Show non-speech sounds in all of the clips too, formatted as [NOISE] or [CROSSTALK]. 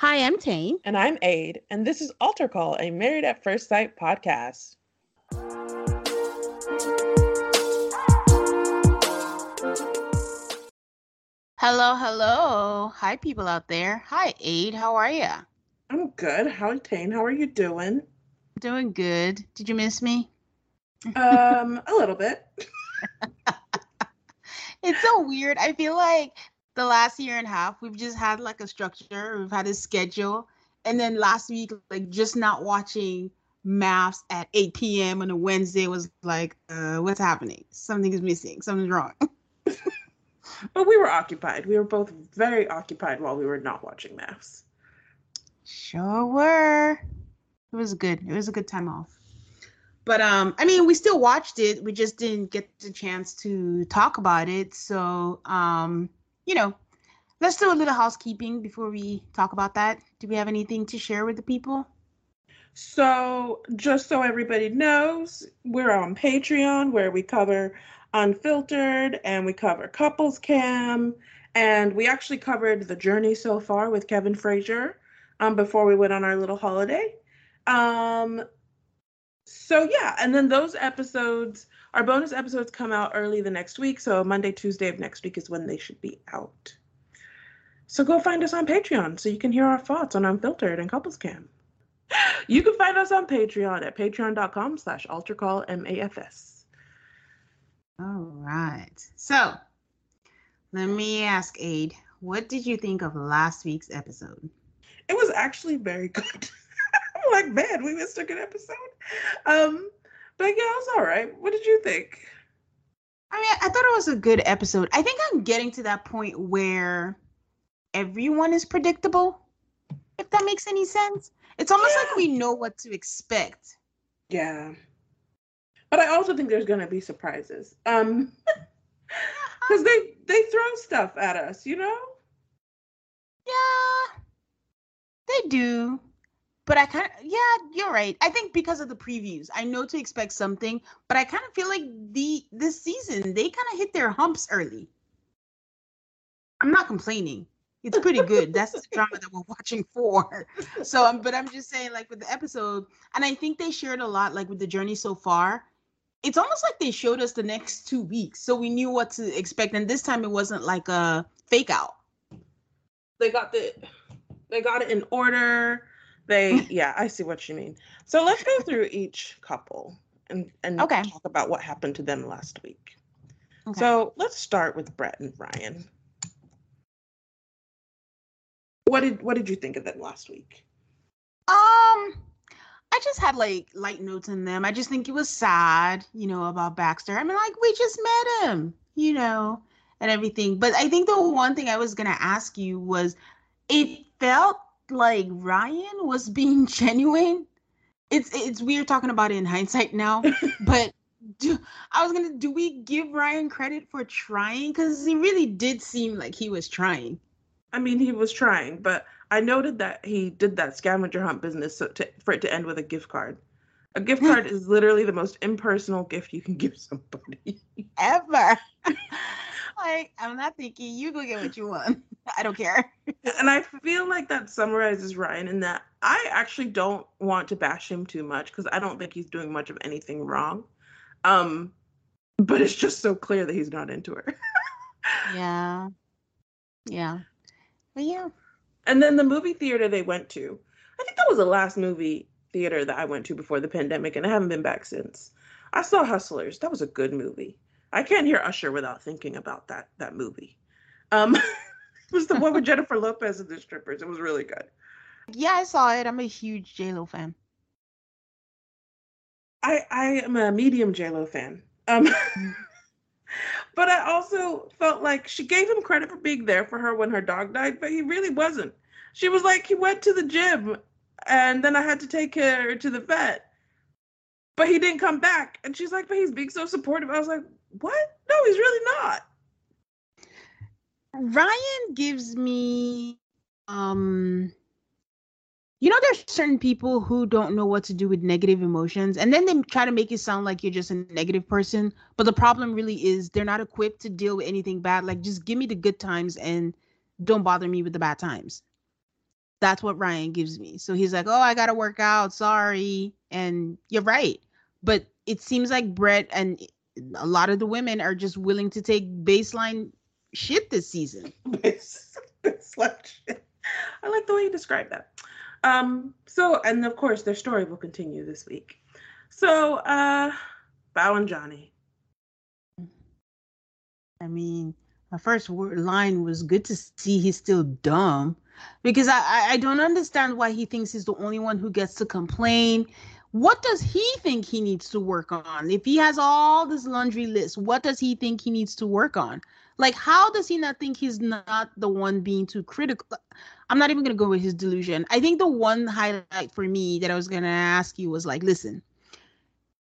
Hi, I'm Tane. And I'm Aid, and this is Altar Call, a Married at First Sight podcast. Hello, hello. Hi, people out there. Hi, Aid. How are you? I'm good. How Tane? How are you doing? Doing good. Did you miss me? Um, a little bit. [LAUGHS] it's so weird. I feel like the last year and a half, we've just had like a structure, we've had a schedule. And then last week, like just not watching MAFS at 8 p.m. on a Wednesday was like, uh, what's happening? Something is missing. Something's wrong. [LAUGHS] but we were occupied. We were both very occupied while we were not watching MAFS. Sure were. It was good. It was a good time off. But um, I mean, we still watched it. We just didn't get the chance to talk about it. So um, you know, let's do a little housekeeping before we talk about that. Do we have anything to share with the people? So, just so everybody knows, we're on Patreon where we cover Unfiltered and we cover Couples Cam. And we actually covered the journey so far with Kevin Frazier um, before we went on our little holiday. Um, so, yeah, and then those episodes our bonus episodes come out early the next week, so Monday, Tuesday of next week is when they should be out. So go find us on Patreon so you can hear our thoughts on Unfiltered and Couples Cam. [GASPS] You can find us on Patreon at patreon.com slash altarcallmafs. All right. So let me ask Aid, what did you think of last week's episode? It was actually very good. [LAUGHS] I'm like, man, we missed a good episode. Um, but yeah, it was all right. What did you think? I mean, I thought it was a good episode. I think I'm getting to that point where everyone is predictable, if that makes any sense. It's almost yeah. like we know what to expect. Yeah. But I also think there's going to be surprises. Um [LAUGHS] cuz they they throw stuff at us, you know? Yeah. They do but I kind of yeah, you're right. I think because of the previews, I know to expect something, but I kind of feel like the this season they kind of hit their humps early. I'm not complaining. It's pretty good. That's the [LAUGHS] drama that we're watching for. So, um, but I'm just saying, like with the episode, and I think they shared a lot, like with the journey so far. It's almost like they showed us the next two weeks, so we knew what to expect. And this time, it wasn't like a fake out. They got the, they got it in order they [LAUGHS] yeah, I see what you mean. So let's go through each couple and and okay. talk about what happened to them last week. Okay. So let's start with Brett and Ryan. What did what did you think of them last week? Um I just had like light notes in them. I just think it was sad, you know, about Baxter. I mean, like we just met him, you know, and everything. But I think the one thing I was gonna ask you was it felt like Ryan was being [LAUGHS] genuine. It's it's weird talking about it in hindsight now, [LAUGHS] but do, I was gonna do we give Ryan credit for trying? Because he really did seem like he was trying. I mean, he was trying, but I noted that he did that scavenger hunt business so to, for it to end with a gift card. A gift [LAUGHS] card is literally the most impersonal gift you can give somebody. Ever. like, I'm not thinking you go get what you want. I don't care. [LAUGHS] and I feel like that summarizes Ryan in that I actually don't want to bash him too much because I don't think he's doing much of anything wrong. Um, but it's just so clear that he's not into her. [LAUGHS] yeah. Yeah. But yeah. And then the movie theater they went to, I think that was the last movie theater that I went to before the pandemic, and I haven't been back since. I saw Hustlers. That was a good movie. I can't hear Usher without thinking about that that movie. Um, [LAUGHS] was the one with Jennifer Lopez and the strippers. It was really good. Yeah, I saw it. I'm a huge J Lo fan. I I am a medium J Lo fan. Um, [LAUGHS] but I also felt like she gave him credit for being there for her when her dog died, but he really wasn't. She was like, he went to the gym and then I had to take her to the vet. But he didn't come back. And she's like, but he's being so supportive. I was like, what? No, he's really not. Ryan gives me um you know there's certain people who don't know what to do with negative emotions and then they try to make it sound like you're just a negative person but the problem really is they're not equipped to deal with anything bad like just give me the good times and don't bother me with the bad times. That's what ryan gives me. So he's like oh i gotta work out. Sorry. And you're right. But it seems like brett and a lot of the women are just willing to take baseline shit this season [LAUGHS] baseline shit i like the way you describe that um, so, and of course, their story will continue this week. So, uh, Bao and Johnny. I mean, my first word line was good to see he's still dumb because I, I don't understand why he thinks he's the only one who gets to complain. What does he think he needs to work on? If he has all this laundry list, what does he think he needs to work on? Like, how does he not think he's not the one being too critical? I'm not even gonna go with his delusion. I think the one highlight for me that I was gonna ask you was like, listen,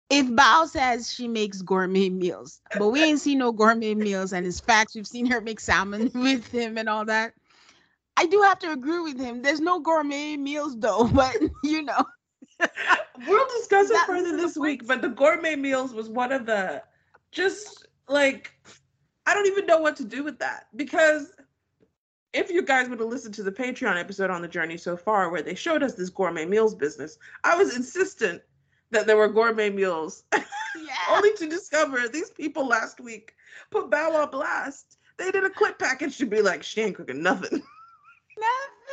if Bao says she makes gourmet meals, but we ain't seen no gourmet meals, and it's facts, we've seen her make salmon [LAUGHS] with him and all that. I do have to agree with him. There's no gourmet meals though, [LAUGHS] but you know. we'll discuss it further this week, but the gourmet meals was one of the just like I don't even know what to do with that because if you guys would have listened to the Patreon episode on the journey so far, where they showed us this gourmet meals business, I was insistent that there were gourmet meals, [LAUGHS] yeah. only to discover these people last week put Bao on blast. They did a clip package to be like, she ain't cooking nothing. [LAUGHS]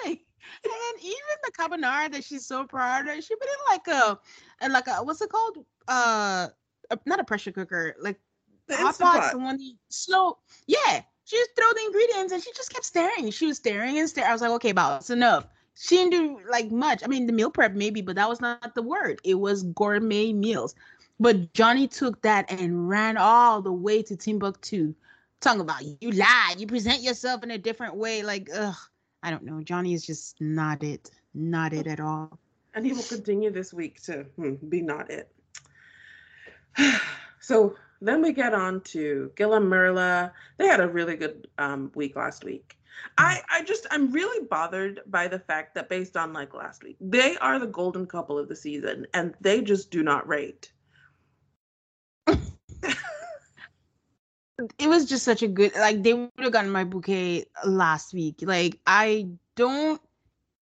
Nothing. And then even the carbonara that she's so proud of, she put in like a, like a what's it called? Uh, a, not a pressure cooker, like the hot pot, the one the slow. Yeah, she just throw the ingredients and she just kept staring. She was staring and staring. I was like, okay, about it's enough. She didn't do like much. I mean, the meal prep maybe, but that was not the word. It was gourmet meals. But Johnny took that and ran all the way to Timbuktu, talking about you lied, you present yourself in a different way. Like, ugh, I don't know. Johnny is just not it, not it at all. And he will continue this week to hmm, be not it. [SIGHS] so then we get on to Gil and Myrla. They had a really good um, week last week. I, mm. I just I'm really bothered by the fact that based on like last week, they are the golden couple of the season and they just do not rate. [LAUGHS] it was just such a good like they would have gotten my bouquet last week. Like I don't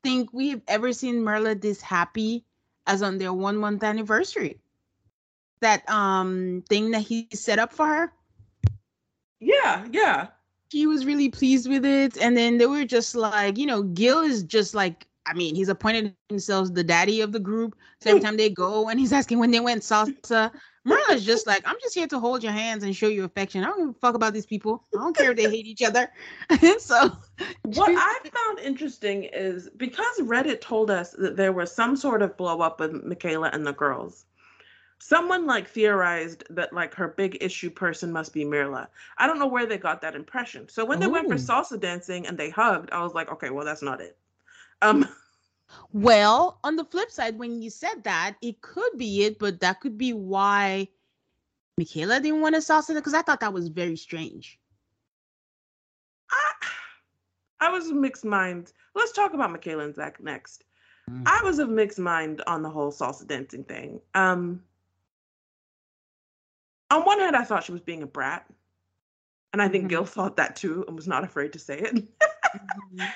think we have ever seen Myrla this happy as on their one month anniversary that um thing that he set up for her. Yeah, yeah. She was really pleased with it. And then they were just like, you know, Gil is just like, I mean, he's appointed himself the daddy of the group. So every time they go and he's asking when they went salsa, Myrla's just like, I'm just here to hold your hands and show you affection. I don't give a fuck about these people. I don't care if they hate each other. [LAUGHS] so what I found interesting is because Reddit told us that there was some sort of blow up with Michaela and the girls someone like theorized that like her big issue person must be Myrla. I don't know where they got that impression. So when they Ooh. went for salsa dancing and they hugged, I was like, okay, well that's not it. Um [LAUGHS] well, on the flip side, when you said that, it could be it, but that could be why Michaela didn't want to salsa because I thought that was very strange. I, [SIGHS] I was of mixed mind. Let's talk about Michaela and Zach next. Mm. I was of mixed mind on the whole salsa dancing thing. Um, on one hand, I thought she was being a brat, and I think Mhm. Gil thought that too and was not afraid to say it. Mhm. [LAUGHS]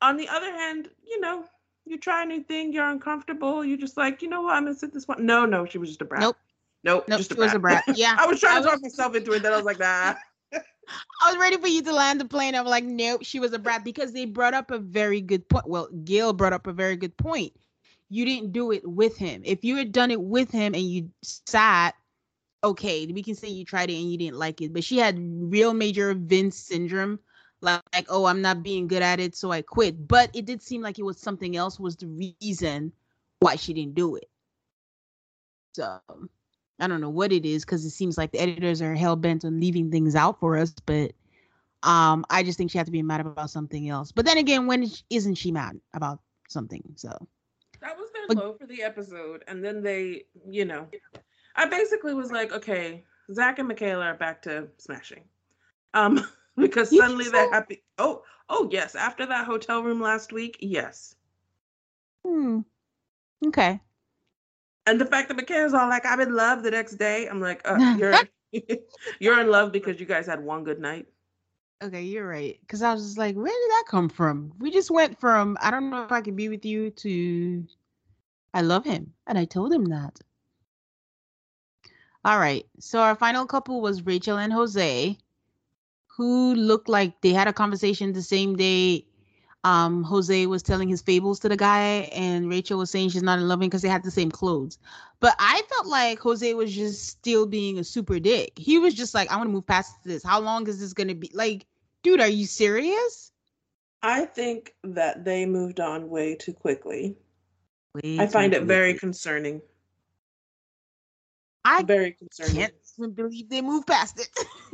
on the other hand, you know, you try a new thing, you're uncomfortable, you're just like, you know what, I'm gonna sit this one. No, no, she was just a brat. Nope. Nope, Nope, just a she was a brat. Yeah. [LAUGHS] I was trying I to talk myself into it, then I was like, nah. [LAUGHS] I was ready for you to land the plane. I'm like, nope, she was a brat because they brought up a very good point. Well, Gil brought up a very good point. You didn't do it with him. If you had done it with him and you sat, okay, we can say you tried it and you didn't like it. But she had real major Vince syndrome, like, like, oh, I'm not being good at it, so I quit. But it did seem like it was something else was the reason why she didn't do it. So I don't know what it is because it seems like the editors are hell bent on leaving things out for us. But um, I just think she had to be mad about something else. But then again, when is- isn't she mad about something? So That was their But- low for the episode. And then they, you know, I basically was like, okay, Zach and Michaela are back to smashing. Um, [LAUGHS] because suddenly think they're happy. Oh, oh yes. After that hotel room last week, yes. hmm. okay. And the fact that Michaela's all like, I'm in love the next day. I'm like, uh, [LAUGHS] you're [LAUGHS] you're in love because you guys had one good night. Okay, you're right. Because I was just like, where did that come from? We just went from I don't know if I can be with you to I love him, and I told him that. All right. So our final couple was Rachel and Jose, who looked like they had a conversation the same day. Um, Jose was telling his fables to the guy, and Rachel was saying she's not in love because they had the same clothes. But I felt like Jose was just still being a super dick. He was just like, I want to move past this. How long is this gonna be? Like, dude, are you serious? I think that they moved on way too quickly. Way I find it very concerning. I Very concerning. can't even believe they moved past it. [LAUGHS]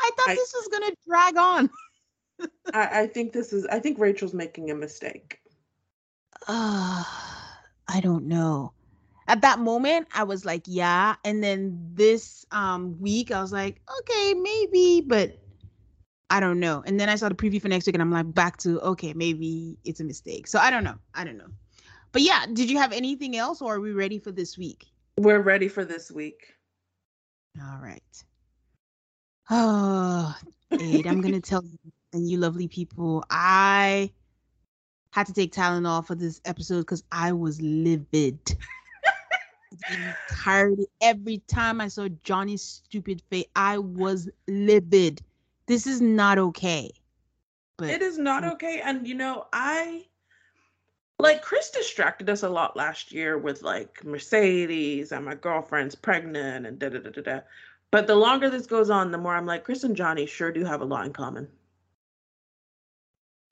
I thought I- this was gonna drag on. [LAUGHS] I, I think this is. I think Rachel's making a mistake. Uh, [SIGHS] I don't know. At that moment, I was like, yeah. And then this um week, I was like, okay, maybe, but I don't know. And then I saw the preview for next week, and I'm like, back to okay, maybe it's a mistake. So I don't know. I don't know. But yeah, did you have anything else, or are we ready for this week? We're ready for this week. All right. Oh, Aid, I'm gonna tell you and you lovely people, I had to take Tylenol for this episode because I was livid. Entirety every time I saw Johnny's stupid face, I was livid. This is not okay. But It is not Mm. okay. And you know, I like Chris distracted us a lot last year with like Mercedes and my girlfriend's pregnant and da da da da da. But the longer this goes on, the more I'm like, Chris and Johnny sure do have a lot in common.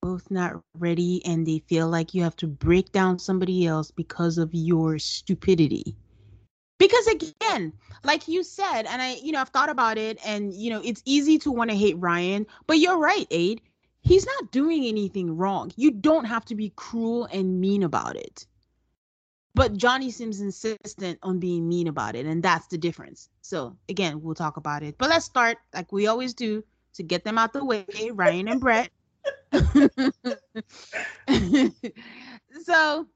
both not ready and they feel like you have to break down somebody else because of your stupidity. Because again, like you said, and I, you know, I've thought about it, and you know, it's easy to want to hate Ryan, but you're right, Aid. He's not doing anything wrong. You don't have to be cruel and mean about it. But Johnny seems insistent on being mean about it, and that's the difference. So again, we'll talk about it. But let's start like we always do to get them out the way, Ryan and Brett. [LAUGHS] so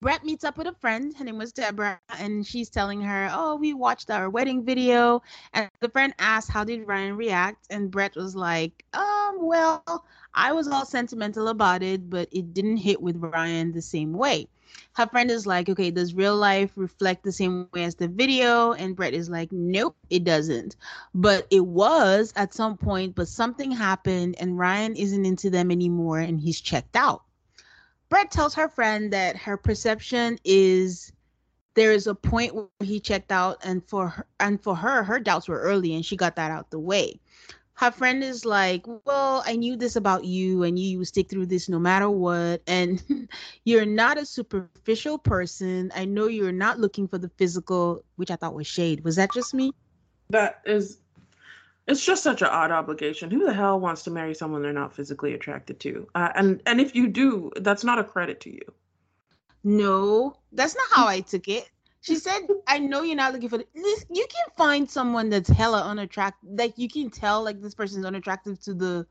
Brett meets up with a friend. Her name was Deborah, and she's telling her, "Oh, we watched our wedding video." And the friend asked, "How did Ryan react?" And Brett was like, "Um, well, I was all sentimental about it, but it didn't hit with Ryan the same way." Her friend is like, "Okay, does real life reflect the same way as the video?" And Brett is like, "Nope, it doesn't." But it was at some point, but something happened, and Ryan isn't into them anymore, and he's checked out. Brett tells her friend that her perception is there is a point where he checked out, and for her, and for her, her doubts were early, and she got that out the way. Her friend is like, "Well, I knew this about you, and you, you would stick through this no matter what, and [LAUGHS] you're not a superficial person. I know you're not looking for the physical, which I thought was shade. Was that just me?" That is it's just such an odd obligation. Who the hell wants to marry someone they're not physically attracted to? Uh, and and if you do, that's not a credit to you. No, that's not how I took it. She said, "I know you're not looking for this. You can find someone that's hella unattractive. Like you can tell, like this person's unattractive to the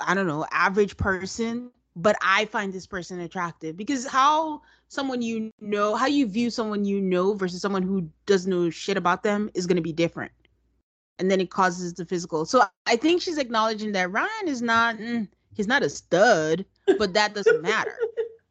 I don't know, average person, but I find this person attractive because how someone you know, how you view someone you know versus someone who doesn't know shit about them is going to be different. And then it causes the physical. So I think she's acknowledging that Ryan is not, mm, he's not a stud, but that doesn't matter.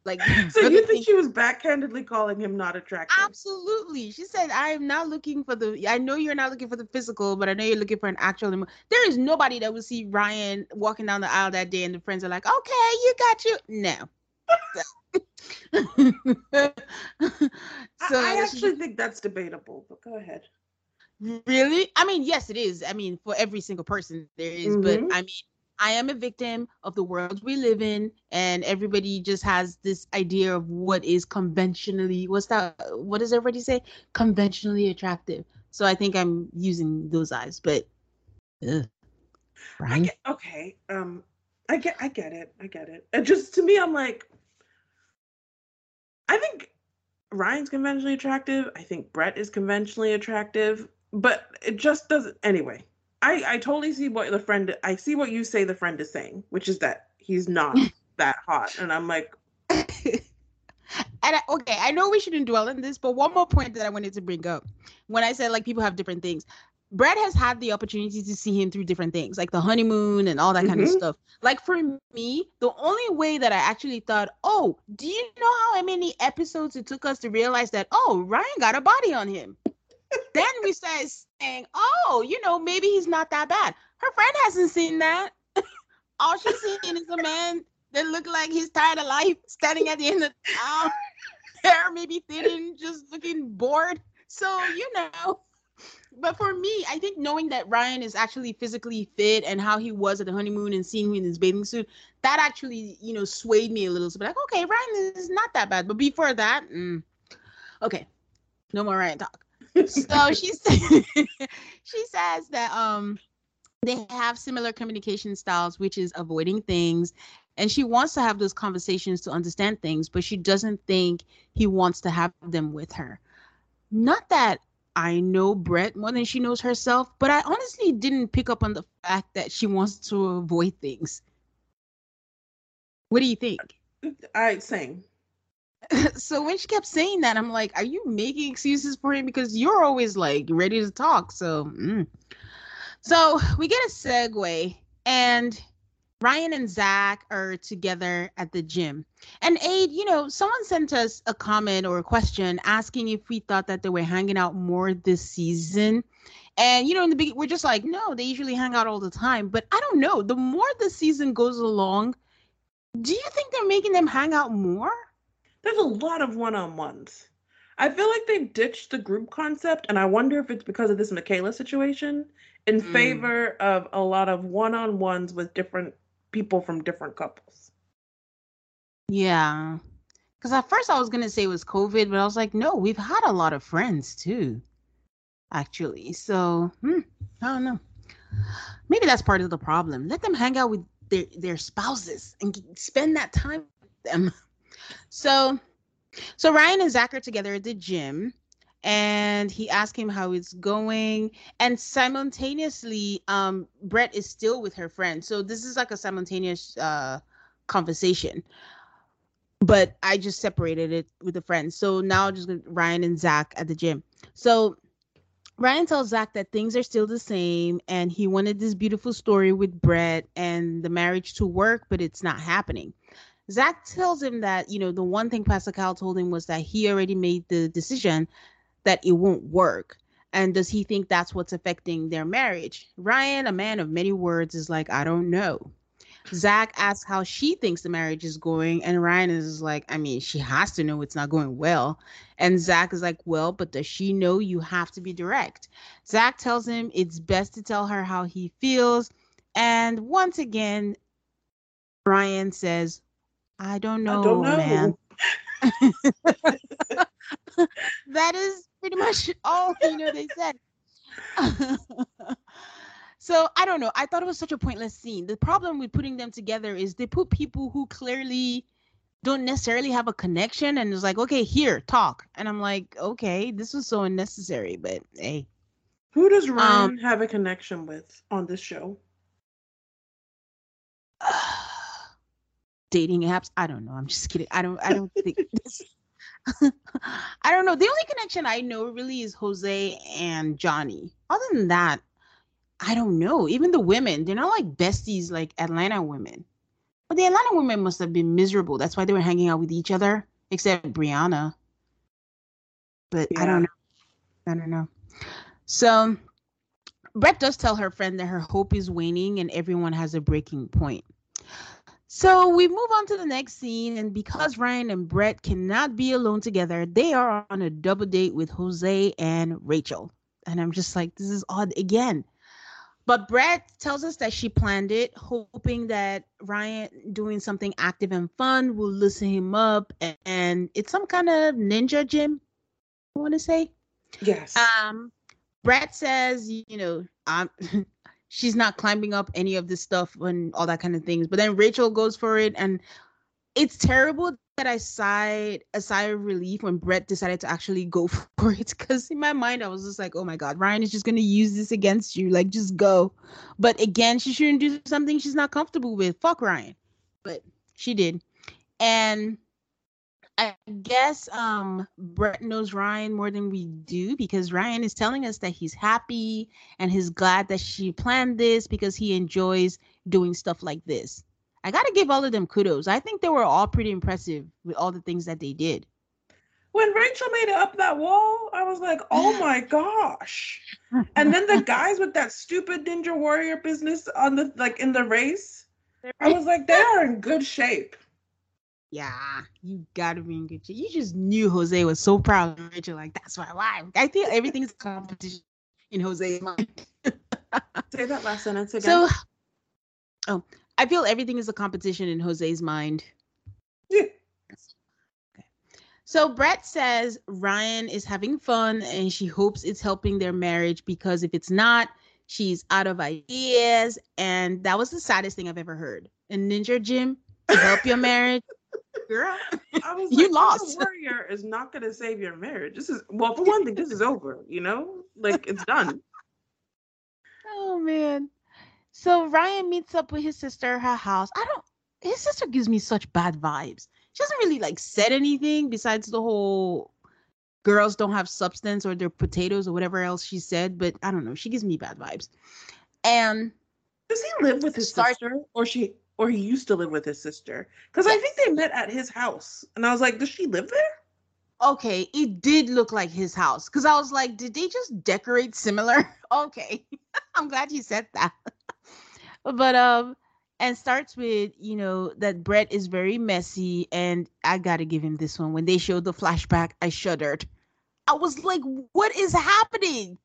Like, [LAUGHS] so you think she was backhandedly calling him not attractive? Absolutely. She said, "I am not looking for the. I know you're not looking for the physical, but I know you're looking for an actual. Emo-. There is nobody that would see Ryan walking down the aisle that day, and the friends are like, "Okay, you got you." No. [LAUGHS] so I, actually think that's debatable, but go ahead. Really? I mean, yes, it is. I mean, for every single person there is, mm-hmm. but I mean, I am a victim of the world we live in, and everybody just has this idea of what is conventionally what's that? What does everybody say? Conventionally attractive. So I think I'm using those eyes, but ugh. right? Get, okay, um, I get, I get it, I get it. And just to me, I'm like, I think Ryan's conventionally attractive. I think Brett is conventionally attractive, but it just doesn't. Anyway, I I totally see what the friend I see what you say the friend is saying, which is that he's not [LAUGHS] that hot, and I'm like. and I, okay, I know we shouldn't dwell on this, but one more point that I wanted to bring up when I said like people have different things. Brad has had the opportunity to see him through different things, like the honeymoon and all that mm-hmm. kind of mm-hmm. stuff. Like for me, the only way that I actually thought, oh, do you know how many episodes it took us to realize that, oh, Ryan got a body on him? Then we started saying, oh, you know, maybe he's not that bad. Her friend hasn't seen that. [LAUGHS] All she's seen is a man that looked like he's tired of life, standing at the end of the aisle, [LAUGHS] hair maybe thinning, just looking bored. So, you know. But for me, I think knowing that Ryan is actually physically fit and how he was at the honeymoon and seeing him in his bathing suit, that actually, you know, swayed me a little. So, like, okay, Ryan is not that bad. But before that, mm, okay, no more Ryan talk so [LAUGHS] she says [LAUGHS] she says that um they have similar communication styles, which is avoiding things. And she wants to have those conversations to understand things, but she doesn't think he wants to have them with her. Not that I know Brett more than she knows herself, but I honestly didn't pick up on the fact that she wants to avoid things. What do you think? I same. [LAUGHS] so when she kept saying that, I'm like, are you making excuses for him? Because you're always like ready to talk. So, mm. so we get a segue, and Ryan and Zach are together at the gym. And Aid, you know, someone sent us a comment or a question asking if we thought that they were hanging out more this season. And you know, in the beginning, we're just like, no, they usually hang out all the time. But I don't know. The more the season goes along, do you think they're making them hang out more? There's a lot of one-on-ones. I feel like they've ditched the group concept, and I wonder if it's because of this Michaela situation in mm. favor of a lot of one-on-ones with different people from different couples. Yeah. Because at first I was going to say it was COVID, but I was like, no, we've had a lot of friends too, actually. So, hmm, I don't know. Maybe that's part of the problem. Let them hang out with their, their spouses and spend that time with them. So, so Ryan and Zach are together at the gym, and he asked him how it's going, and simultaneously, um, Brett is still with her friend. So this is like a simultaneous uh conversation. But I just separated it with a friend. So now just Ryan and Zach at the gym. So Ryan tells Zach that things are still the same and he wanted this beautiful story with Brett and the marriage to work, but it's not happening. Zach tells him that, you know, the one thing Pastor Cal told him was that he already made the decision that it won't work. And does he think that's what's affecting their marriage? Ryan, a man of many words, is like, I don't know. Zach asks how she thinks the marriage is going, and Ryan is like, I mean, she has to know it's not going well. And Zach is like, Well, but does she know you have to be direct? Zach tells him it's best to tell her how he feels. And once again, Ryan says, I don't know, I don't know. man. [LAUGHS] that is pretty much [LAUGHS] all you know they said. [LAUGHS] so I don't know. I thought it was such a pointless scene. The problem with putting them together is they put people who clearly don't necessarily have a connection and it's like, okay, here, talk. And I'm like, okay, this was so unnecessary, but hey. Who does Ryan um, have a connection with on this show? [SIGHS] [SIGHS] [SIGHS] dating apps. I don't know. I'm just kidding. I don't. I don't think this. [LAUGHS] I don't know. The only connection I know really is Jose and Johnny. Other than that, I don't know. Even the women, they're not like besties like Atlanta women. But the Atlanta women must have been miserable. That's why they were hanging out with each other, except Brianna. But yeah. I don't know. I don't know. So Brett does tell her friend that her hope is waning and everyone has a breaking point. So we move on to the next scene, and because Ryan and Brett cannot be alone together, they are on a double date with Jose and Rachel. And I'm just like, this is odd again. But Brett tells us that she planned it, hoping that Ryan doing something active and fun will loosen him up. And it's some kind of ninja gym, I want to say. Yes. Um, Brett says, you know, um, [LAUGHS] she's not climbing up any of this stuff and all that kind of things. But then Rachel goes for it, and it's terrible that I sighed a sigh of relief when Brett decided to actually go [LAUGHS] for it. Because in my mind, I was just like, oh my God, Ryan is just going to use this against you. Like, just go. But again, she shouldn't do something she's not comfortable with. Fuck Ryan. But she did. And I guess um Brett knows Ryan more than we do because Ryan is telling us that he's happy and he's glad that she planned this because he enjoys doing stuff like this. I got to give all of them kudos. I think they were all pretty impressive with all the things that they did. When Rachel made it up that wall, I was like, "Oh [LAUGHS] my gosh." And then the guys with that stupid Ninja Warrior business on the like in the race, I was like, they are in good shape yeah, you gotta be in good shape. You just knew Jose was so proud of Rachel. Like that's why. Why? I feel everything's a competition in Jose's mind. [LAUGHS] Say that last sentence again. So, oh, I feel everything is a competition in Jose's mind. Yeah. [LAUGHS] Okay. So Brett says Ryan is having fun and she hopes it's helping their marriage because if it's not, she's out of ideas. And that was the saddest thing I've ever heard. A ninja gym to help your marriage girl. I was you like, lost. warrior is not going to save your marriage. This is well, for one thing, this is over. You know, like it's done. [LAUGHS] Oh man. So Ryan meets up with his sister at her house. I don't. His sister gives me such bad vibes. She doesn't really like said anything besides the whole girls don't have substance or they're potatoes or whatever else she said. But I don't know. She gives me bad vibes. And does he live with his start- sister or she or he used to live with his sister because yes. I think they met at his house, and I was like, does she live there? Okay, it did look like his house because I was like, did they just decorate similar? [LAUGHS] okay, [LAUGHS] I'm glad you said that. [LAUGHS] but um, and starts with you know that Brett is very messy, and I gotta give him this one. When they showed the flashback, I shuddered. I was like, what is happening?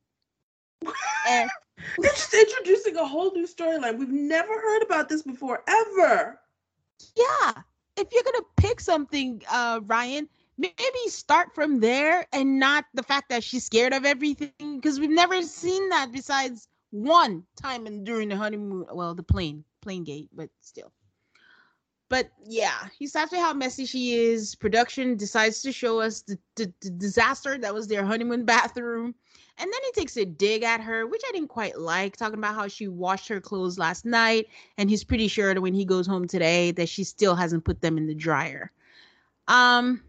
and they're just introducing a whole new storyline. We've never heard about this before, ever. Yeah. If you're gonna pick something, uh, Ryan, maybe start from there and not the fact that she's scared of everything, because we've never seen that besides one time in during the honeymoon. Well, the plane, plane gate, but still. But yeah, he starts with how messy she is. Production decides to show us the, the, the disaster that was their honeymoon bathroom and then he takes a dig at her, which I didn't quite like, talking about how she washed her clothes last night. And he's pretty sure that when he goes home today that she still hasn't put them in the dryer. Um,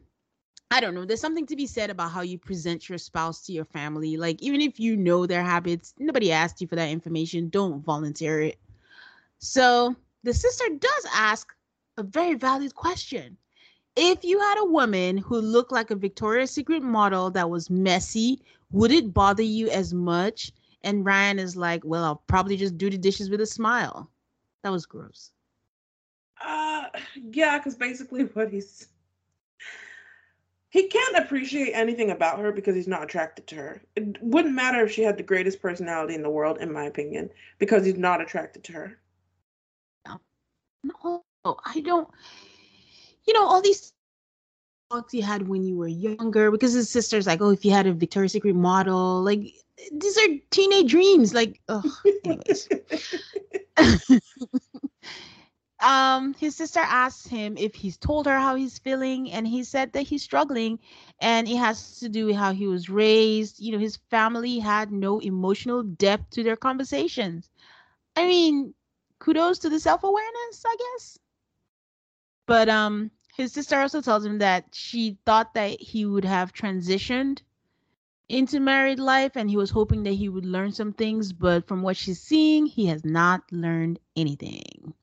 I don't know. There's something to be said about how you present your spouse to your family. Like, even if you know their habits, nobody asked you for that information. Don't volunteer it. So the sister does ask a very valid question. If you had a woman who looked like a Victoria's Secret model that was messy, would it bother you as much? And Ryan is like, well, I'll probably just do the dishes with a smile. That was gross. Uh, yeah, because basically what he's he can't appreciate anything about her because he's not attracted to her. It wouldn't matter if she had the greatest personality in the world, in my opinion, because he's not attracted to her. No, no, I don't. You know, all these thoughts you had when you were younger because his sister's like, oh, if you had a Victoria's Secret model, like these are teenage dreams. Like, oh, anyways. [LAUGHS] um, his sister asked him if he's told her how he's feeling, and he said that he's struggling, and it has to do with how he was raised. You know, his family had no emotional depth to their conversations. I mean, kudos to the self-awareness, I guess. But um his sister also tells him that she thought that he would have transitioned into married life and he was hoping that he would learn some things, but from what she's seeing, he has not learned anything.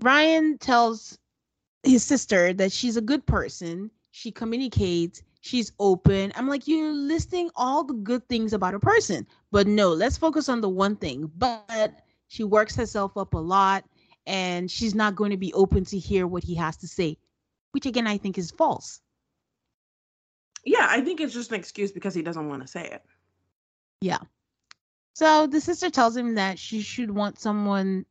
Ryan tells his sister that she's a good person. She communicates, she's open. I'm like, you're listing all the good things about a person, but no, let's focus on the one thing. But she works herself up a lot and she's not going to be open to hear what he has to say, which again, I think is false. Yeah, I think it's just an excuse because he doesn't want to say it. Yeah. So the sister tells him that she should want someone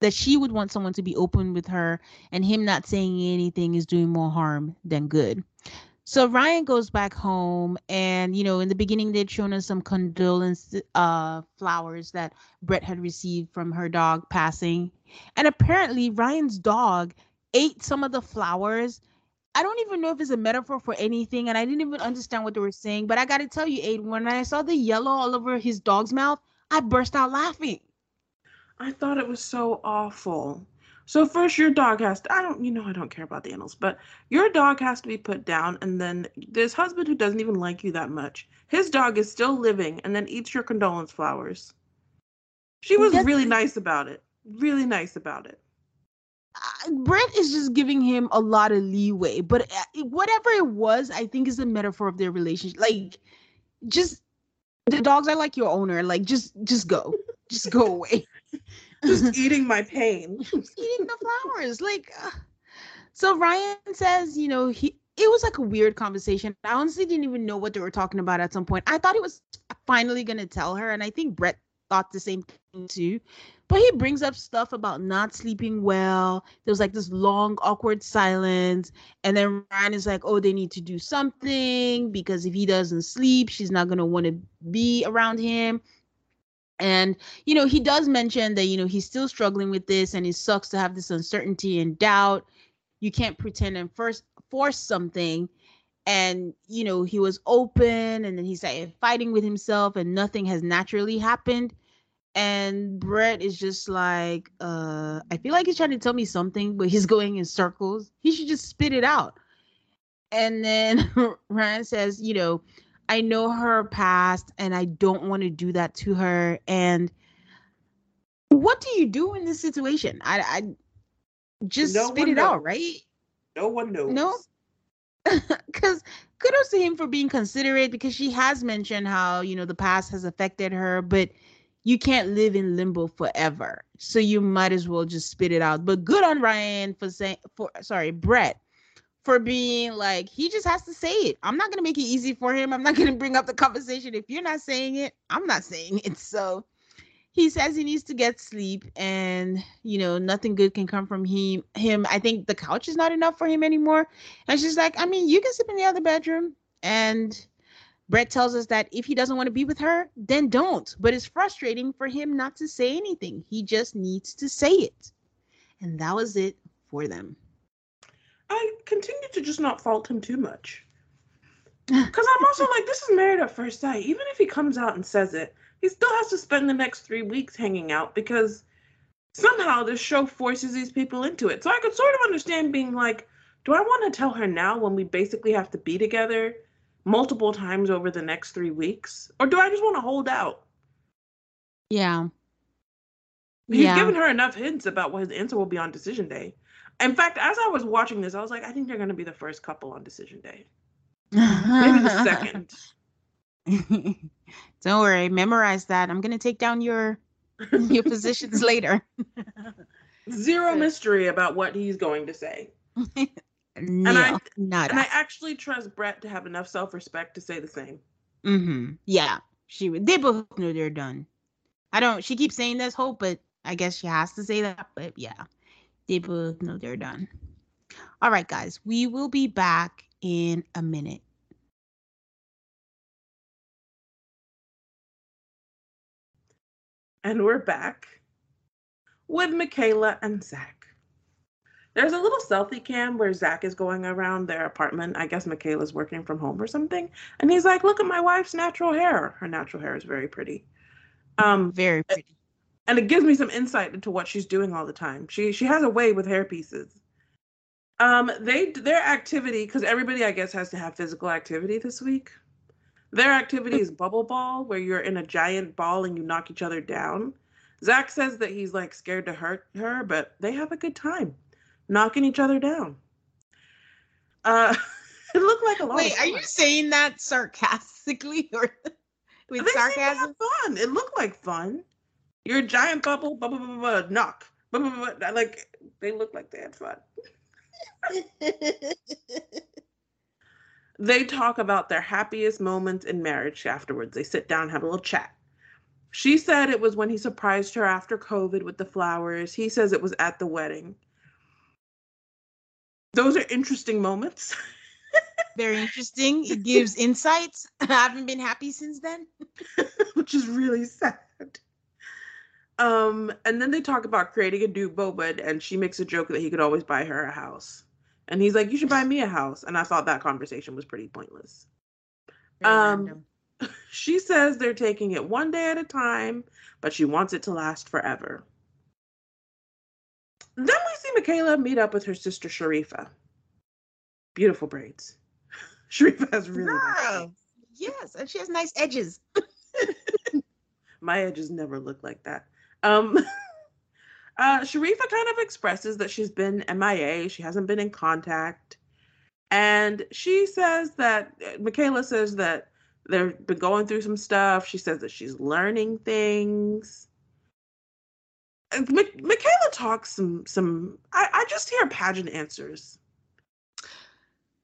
that she would want someone to be open with her and him not saying anything is doing more harm than good. So Ryan goes back home and you know in the beginning they'd shown us some condolence uh flowers that Brett had received from her dog passing. And apparently Ryan's dog ate some of the flowers. I don't even know if it's a metaphor for anything and I didn't even understand what they were saying, but I got to tell you Aid, when I saw the yellow all over his dog's mouth, I burst out laughing. I thought it was so awful. So first your dog has to I don't you know I don't care about the animals, but your dog has to be put down and then this husband who doesn't even like you that much. His dog is still living and then eats your condolence flowers. She was really nice about it. Really nice about it. Uh, Brett is just giving him a lot of leeway, but uh, whatever it was, I think is a metaphor of their relationship. Like, just the dogs are like your owner. Like, just just go, just go [LAUGHS] away just [LAUGHS] eating my pain. [LAUGHS] just eating the flowers. Like, uh, so Ryan says, you know, he it was like a weird conversation. I honestly didn't even know what they were talking about at some point. I thought he was finally going to tell her, and I think Brett thought the same thing too. But he brings up stuff about not sleeping well. There was like this long, awkward silence. And then Ryan is like, oh, they need to do something because if he doesn't sleep, she's not going to want to be around him and you know he does mention that you know he's still struggling with this and it sucks to have this uncertainty and doubt you can't pretend and first force something and you know he was open and then he's like fighting with himself and nothing has naturally happened and brett is just like uh i feel like he's trying to tell me something but he's [LAUGHS] going in circles he should just spit it out and then [LAUGHS] ryan says you know I know her past and I don't want to do that to her. And what do you do in this situation? I, I just no spit it knows. out, right? No one knows. [LAUGHS] No. Because kudos to him for being considerate because she has mentioned how, you know, the past has affected her, but you can't live in limbo forever. So you might as well just spit it out. But good on Ryan for saying, for sorry, Brett for being like he just has to say it. I'm not gonna make it easy for him. I'm not [LAUGHS] gonna bring up the conversation if you're not saying it. I'm not saying it. So he says he needs to get sleep, and you know nothing good can come from him. Him, I think the couch is not enough for him anymore. And she's like, I mean, you can sleep in the other bedroom. And Brett tells us that if he doesn't want to be with her, then don't. But it's frustrating for him not to say anything. He just needs to say it. And that was it for them. I continue to just not fault him too much. [LAUGHS] Because I'm also like, this is married at first sight. Even if he comes out and says it, he still has to spend the next three weeks hanging out because somehow this show forces these people into it. So I could sort of understand being like, do I want to tell her now when we basically have to be together multiple times over the next three weeks? Or do I just want to hold out? Yeah. He's yeah. given her enough hints about what his answer will be on decision day. In fact, as I was watching this, I was like, I think they're going to be the first couple on decision day. Maybe the second. [LAUGHS] Don't worry, memorize that. I'm going to take down your your [LAUGHS] positions later. Zero [LAUGHS] mystery about what he's going to say. No, and I not and I actually trust Brett to have enough self-respect to say the same. Mm-hmm. Yeah, she they both know they're done. I don't. She keeps saying this hope, but I guess she has to say that. But yeah, they both know they're done. All right, guys, we will be back in a minute. And we're back with Michaela and Zach. There's a little selfie cam where Zach is going around their apartment. I guess Michaela's working from home or something. And he's like, Look at my wife's natural hair. Her natural hair is very pretty. Um, very pretty and it gives me some insight into what she's doing all the time. She she has a way with hair pieces. Um, they their activity because everybody I guess has to have physical activity this week. Their activity is bubble ball, where you're in a giant ball and you knock each other down. Zach says that he's like scared to hurt her, but they have a good time knocking each other down. Uh, [LAUGHS] it looked like a lot. Wait, are you saying that sarcastically [LAUGHS] or with they sarcasm? fun. It looked like fun. You're a giant bubble, bubble, bubble, bubble knock. Bubble, bubble, like they look like they had fun. they talk about their happiest moments in marriage afterwards. They sit down, have a little chat. She said it was when he surprised her after COVID with the flowers. He says it was at the wedding. Those are interesting moments. [LAUGHS] Very interesting. It gives insights. [LAUGHS] I haven't been happy since then. [LAUGHS] Which is really sad. Um, and then they talk about creating a new Boba, and she makes a joke that he could always buy her a house. And he's like, You should buy me a house. And I thought that conversation was pretty pointless. Very um random. she says they're taking it one day at a time, but she wants it to last forever. Then we see Michaela meet up with her sister Sharifa. Beautiful braids. [LAUGHS] Sharifa has really nice Yes, and she has nice edges. [LAUGHS] My edges never look like that. Um [LAUGHS] uh Sharifa kind of expresses that she's been MIA, she hasn't been in contact. And she says that Michaela says that they've been going through some stuff. She says that she's learning things. Mi- Michaela talks some some I, I just hear pageant answers.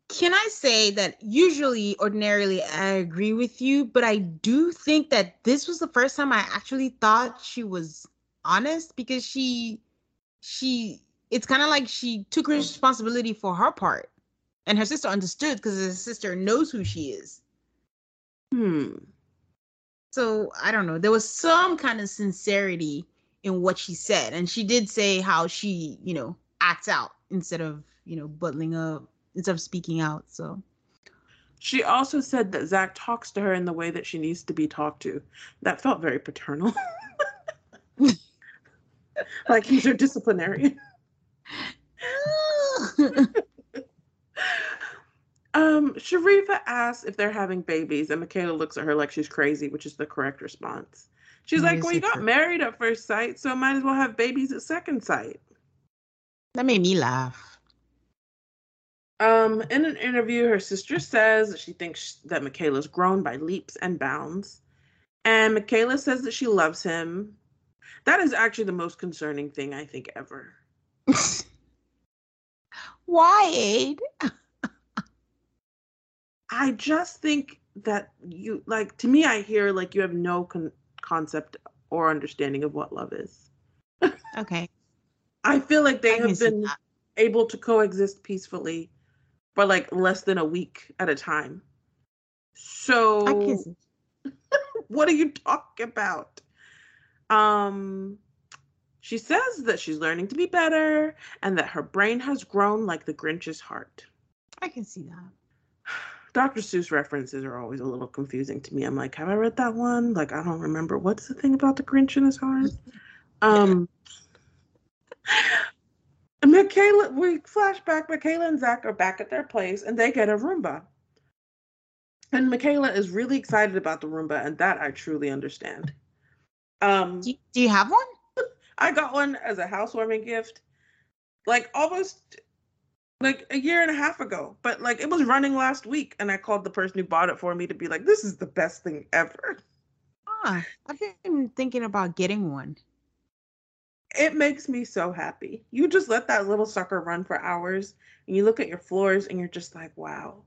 Can I say that usually, ordinarily, I agree with you, but I do think that this was the first time I actually thought she was honest because she, she, it's kind of like she took responsibility for her part, and her sister understood because her sister knows who she is. Hmm. So I don't know. There was some kind of sincerity in what she said, and she did say how she, you know, acts out instead of, you know, butling up instead of speaking out. So She also said that Zach talks to her in the way that she needs to be talked to. That felt very paternal. [LAUGHS] like he's her disciplinarian. [LAUGHS] Um, Sharifa asks if they're having babies, and Michaela looks at her like she's crazy, which is the correct response. She's like, Well, you got married at first sight, so might as well have babies at second sight. that made me laugh. Um, in an interview, her sister says that she thinks that Michaela's grown by leaps and bounds. And Michaela says that she loves him. That is actually the most concerning thing I think ever. [LAUGHS] Why, Aid? I just think that you like to me I hear like you have no con- concept or understanding of what love is. Okay. I feel like they I have been able to coexist peacefully for like less than a week at a time. So I can see. [LAUGHS] what are you talking about? Um she says that she's learning to be better and that her brain has grown like the Grinch's heart. I can see that. [SIGHS] [SIGHS] [SIGHS] Dr. Seuss references are always a little confusing to me. I'm like, have I read that one? Like, I don't remember. What's the thing about the Grinch in his heart? [LAUGHS] Um, Michaela, we flashback. Michaela and Zach are back at their place, and they get a Roomba. And Michaela is really excited about the Roomba, and that I truly understand. Um, Do you, do you have one? [LAUGHS] I got one as a housewarming gift, like almost like a year and a half ago. But like it was running last week, and I called the person who bought it for me to be like, "This is the best thing ever." Ah, I've been thinking about getting one. It makes me so happy. You just let that little sucker run for hours, and you look at your floors, and you're just like, "Wow,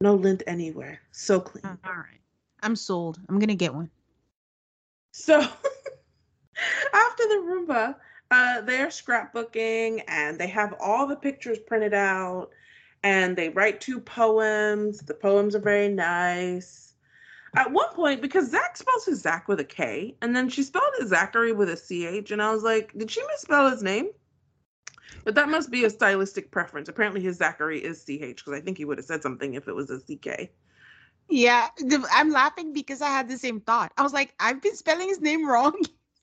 no lint anywhere, so clean." All right. I'm sold. I'm gonna get one. So [LAUGHS] after the Roomba, uh, they're scrapbooking and they have all the pictures printed out and they write two poems. The poems are very nice. At one point, because Zach spells his Zach with a K, and then she spelled his Zachary with a CH, and I was like, did she misspell his name? But that must be a stylistic preference. Apparently, his Zachary is CH because I think he would have said something if it was a CK. Yeah, I'm laughing because I had the same thought. I was like, I've been spelling his name wrong. [LAUGHS]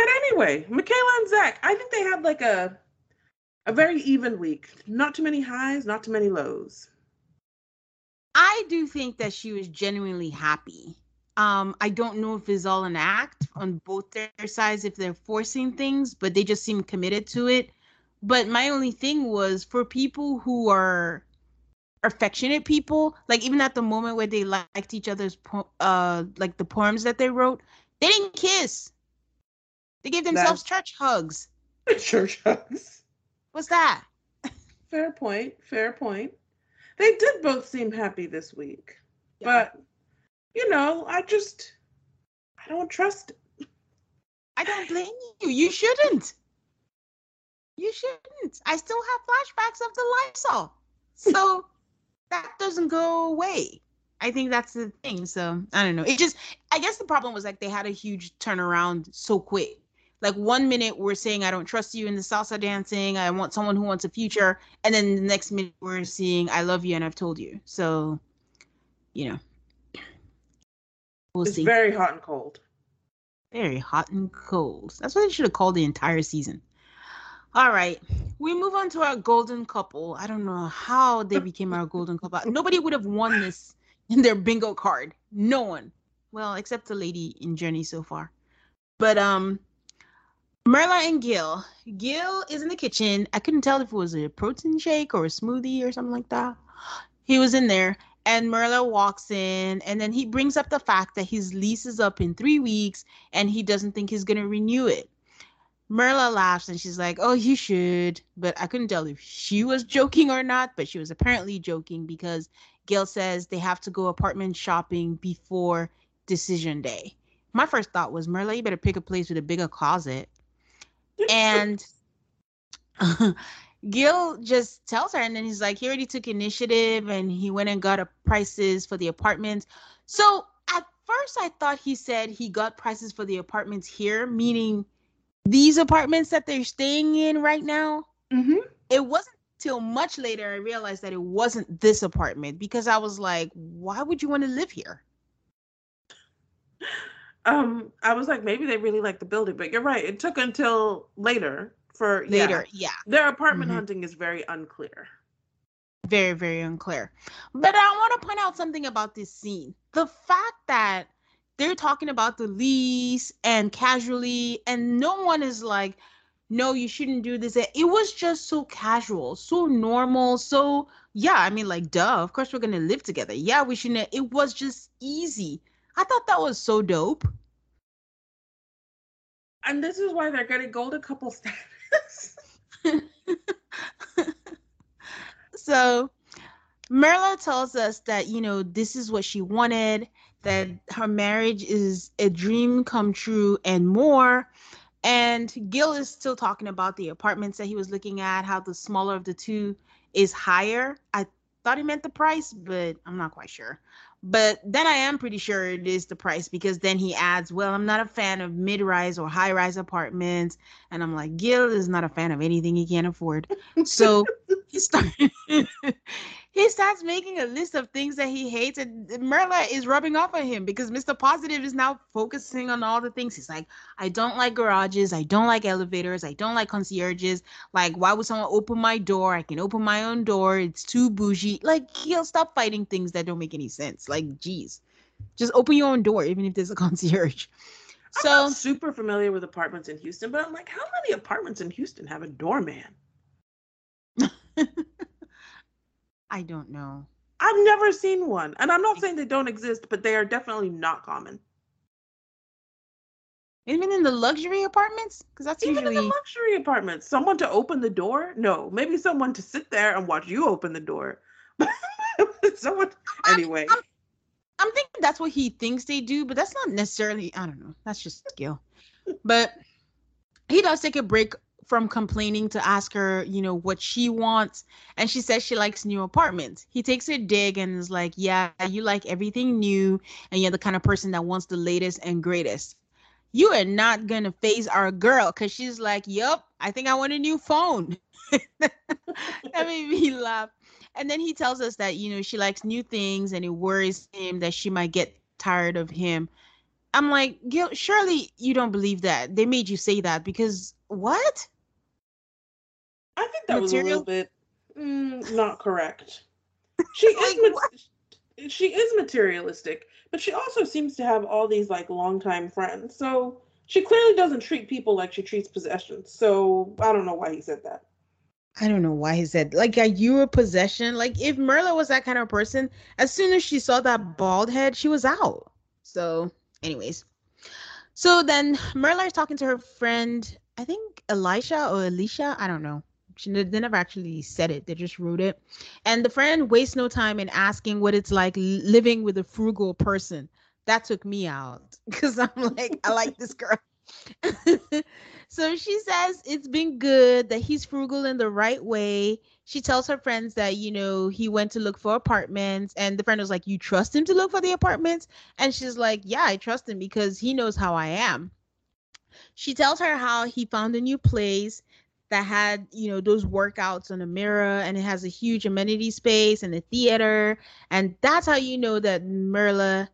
But anyway, Michaela and Zach, I think they had like a a very even week. Not too many highs, not too many lows. I do think that she was genuinely happy. Um, I don't know if it's all an act on both their sides if they're forcing things, but they just seem committed to it. But my only thing was for people who are affectionate people, like even at the moment where they liked each other's po- uh like the poems that they wrote, they didn't kiss. They gave themselves church hugs. [LAUGHS] Church hugs. What's that? Fair point. Fair point. They did both seem happy this week. Yeah. But you know, I just I don't trust it. I don't blame you. You shouldn't. You shouldn't. I still have flashbacks of the Lysol. So that doesn't go away. I think that's the thing. So I don't know. It just I guess the problem was like they had a huge turnaround so quick. Like one minute we're saying I don't trust you in the salsa dancing. I want someone who wants a future, and then the next minute we're seeing I love you and I've told you. So, you know, we'll It's see. very hot and cold. Very hot and cold. That's what they should have called the entire season. All right. We move on to our golden couple. I don't know how they [LAUGHS] became our golden couple. Nobody would have won this in their bingo card. No one. Well, except the lady in Journey so far. But um Myrla and Gil. Gil is in the kitchen. I couldn't tell if it was a protein shake or a smoothie or something like that. He was in there and Myrla walks in and then he brings up the fact that his lease is up in 3 weeks and he doesn't think he's going to renew it. Myrla laughs and she's like, "Oh, you should." But I couldn't tell if she was joking or not, but she was apparently joking because Gail says they have to go apartment shopping before decision day. My first thought was, Myrla, you better pick a place with a bigger closet. And [LAUGHS] Gil just tells her, and then he's like, he already took initiative and he went and got a prices for the apartments. So at first, I thought he said he got prices for the apartments here, meaning these apartments that they're staying in right now. Mm-hmm. It wasn't till much later I realized that it wasn't this apartment because I was like, why would you want to live here? Um, I was like, maybe they really like the building, but you're right. It took until later for. Later, yeah. Their apartment Mhm. hunting is very unclear. very very unclear but i want to point out something about this scene the fact that they're talking about the lease and casually and no one is like no you shouldn't do this it was just so casual so normal so yeah i mean like duh of course we're gonna live together yeah we shouldn't it was just easy i thought that was so dope And this is why they're getting golden couple [LAUGHS] status. so Myrla tells us that you know this is what she wanted that her marriage is a dream come true and more. And Gil is still talking about the apartments that he was looking at how the smaller of the two is higher. I thought he meant the price but I'm not quite sure but then I am pretty sure it is the price because then he adds well I'm not a fan of mid-rise or high-rise apartments. And I'm like Gil is not a fan of anything he can't afford. So [LAUGHS] he started he starts making a list of things that he hates and Myrla is rubbing off on him because mr positive is now focusing on all the things. He's like i don't like garages. I don't like elevators. I don't like concierges. Like why would someone open my door? I can open my own door. It's too bougie. Like he'll stop fighting things that don't make any sense. Like geez. Just open your own door even if there's a [LAUGHS] concierge. I'm so not super familiar with apartments in Houston, but I'm like, how many apartments in Houston have a doorman? [LAUGHS] i don't know I've never seen one. And I'm not saying they don't exist, but they are definitely not common. even in the luxury apartments because that's Even usually in the luxury apartments, someone to open the door? No, maybe someone to sit there and watch you open the door. [LAUGHS] Someone anyway. I'm, I'm thinking that's what he thinks they do, but that's not necessarily. I don't know. That's just skill. But he does take a break from complaining to ask her, you know, what she wants, and she says she likes new apartments. He takes a dig and is like, "Yeah, you like everything new, and you're the kind of person that wants the latest and greatest." You are not gonna phase our girl because she's like, "Yup, I think I want a new phone." [LAUGHS] that made me laugh. And then he tells us that, you know, she likes new things and it worries him that she might get tired of him. I'm like, Gil, surely you don't believe that. They made you say that because what? I think that Material? was a little bit mm, not correct. [LAUGHS] She is ma- she is materialistic, but she also seems to have all these like longtime friends. So she clearly doesn't treat people like she treats possessions. So I don't know why he said that. I don't know why he said like are you a possession? Like if Myrla was that kind of person, as soon as she saw that bald head, she was out. So, anyways. So then Myrla is talking to her friend, I think Elisha or Alicia, I don't know. She they never actually said it; they just wrote it. And the friend wastes no time in asking what it's like living with a frugal person. That took me out [LAUGHS] because I'm like, I like this girl. [LAUGHS] so she says it's been good that he's frugal in the right way. She tells her friends that, you know, he went to look for apartments. And the friend was like, You trust him to look for the apartments? And she's like, Yeah, I trust him because he knows how I am. She tells her how he found a new place that had, you know, those workouts on a mirror and it has a huge amenity space and a theater. And that's how you know that Myrla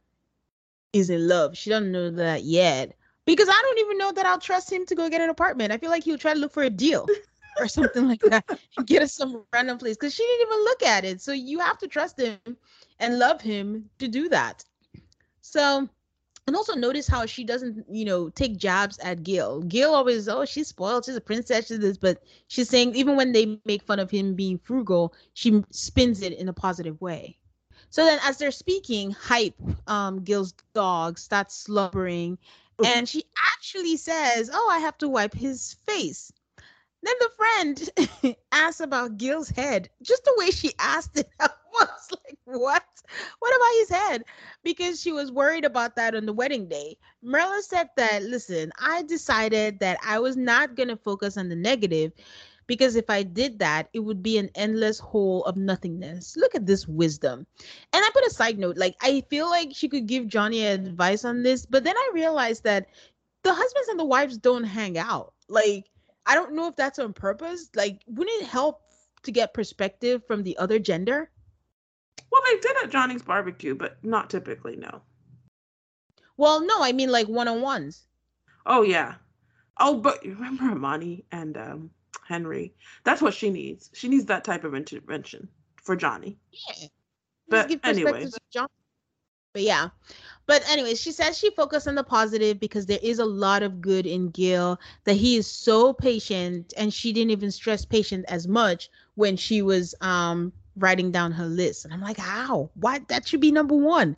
is in love. She doesn't know that yet because I don't even know that I'll trust him to go get an apartment. I feel like he'll try to look for a deal [LAUGHS] or something like that get us some random place because she didn't even look at it. So you have to trust him and love him to do that. So, and also notice how she doesn't, you know, take jabs at Gil. Gil always, oh, she's spoiled, she's a princess, she's this, but she's saying even when they make fun of him being frugal, she spins it in a positive way. So then, as they're speaking, hype, um, Gil's dog starts slobbering and she actually says, "Oh, I have to wipe his face." Then the friend [LAUGHS] asks about Gil's head. Just the way she asked it, [LAUGHS] I was like, "What? His head?" Because she was worried about that on the wedding day. Myrla said that, "Listen, I decided that I was not gonna focus on the negative." because if I did that, it would be an endless hole of nothingness. Look at this wisdom. And I put a side note like, I feel like she could give Johnny advice on this, but then I realized that the husbands and the wives don't hang out. Like, I don't know if that's on purpose. Like, wouldn't it help to get perspective from the other gender? Well, they did at Johnny's barbecue, but not typically, no. Well, no, I mean like one on ones. Oh yeah. Oh, but remember Amani and um Henry. That's what she needs. She needs that type of intervention for Johnny. Yeah. But anyway. But yeah. But anyways, she says she focused on the positive because there is a lot of good in Gil, that he is so patient and she didn't even stress patient as much when she was um writing down her list. And I'm like, how? Why that should be number one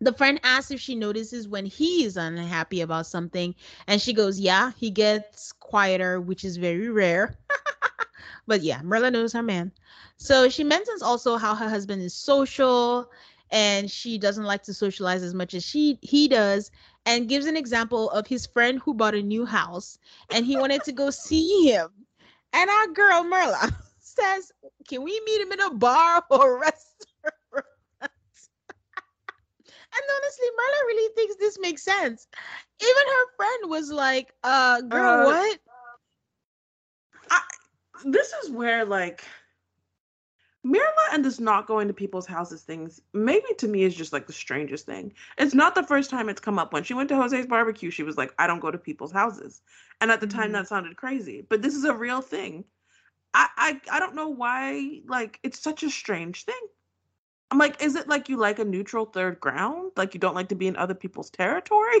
the friend asks if she notices when he is unhappy about something and she goes yeah he gets quieter which is very rare [LAUGHS] but yeah Myrla knows her man so she mentions also how her husband is social and she doesn't like to socialize as much as she he does and gives an example of his friend who bought a new house and he wanted to go see him and our girl Myrla [LAUGHS] says can we meet him in a bar [LAUGHS] or a restaurant [LAUGHS] and honestly, Myrla really thinks this makes sense. Even her friend was like, uh, girl, uh, what? I, this is where like Myrla and this not going to people's houses things, maybe to me is just like the strangest thing. It's not the first time it's come up. When she went to Jose's barbecue, she was like, I don't go to people's houses. And at the time mm-hmm. that sounded crazy. But this is a real thing. I, I I don't know why like it's such a strange thing. I'm like, is it like you like a neutral third ground? Like you don't like to be in other people's territory?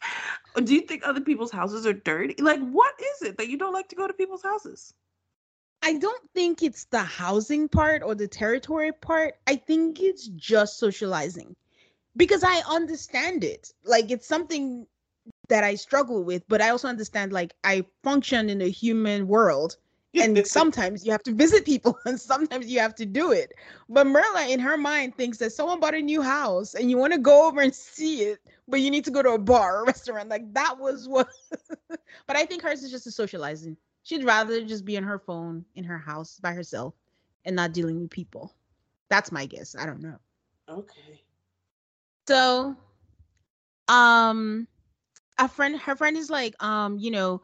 [LAUGHS] Do you think other people's houses are dirty? Like, what is it that you don't like to go to people's houses? I don't think it's the housing part or the territory part. I think it's just socializing because I understand it. Like, it's something that I struggle with, but I also understand, like, I function in a human world and [LAUGHS] sometimes you have to visit people [LAUGHS] and sometimes you have to do it. But Myrla in her mind thinks that someone bought a new house and you want to go over and see it but you need to go to a bar or [LAUGHS] restaurant. Like that was what but i think hers is just a socializing. She'd rather just be on her phone in her house by herself and not dealing with people. That's my guess. I don't know. Okay. So um a friend her friend is like um you know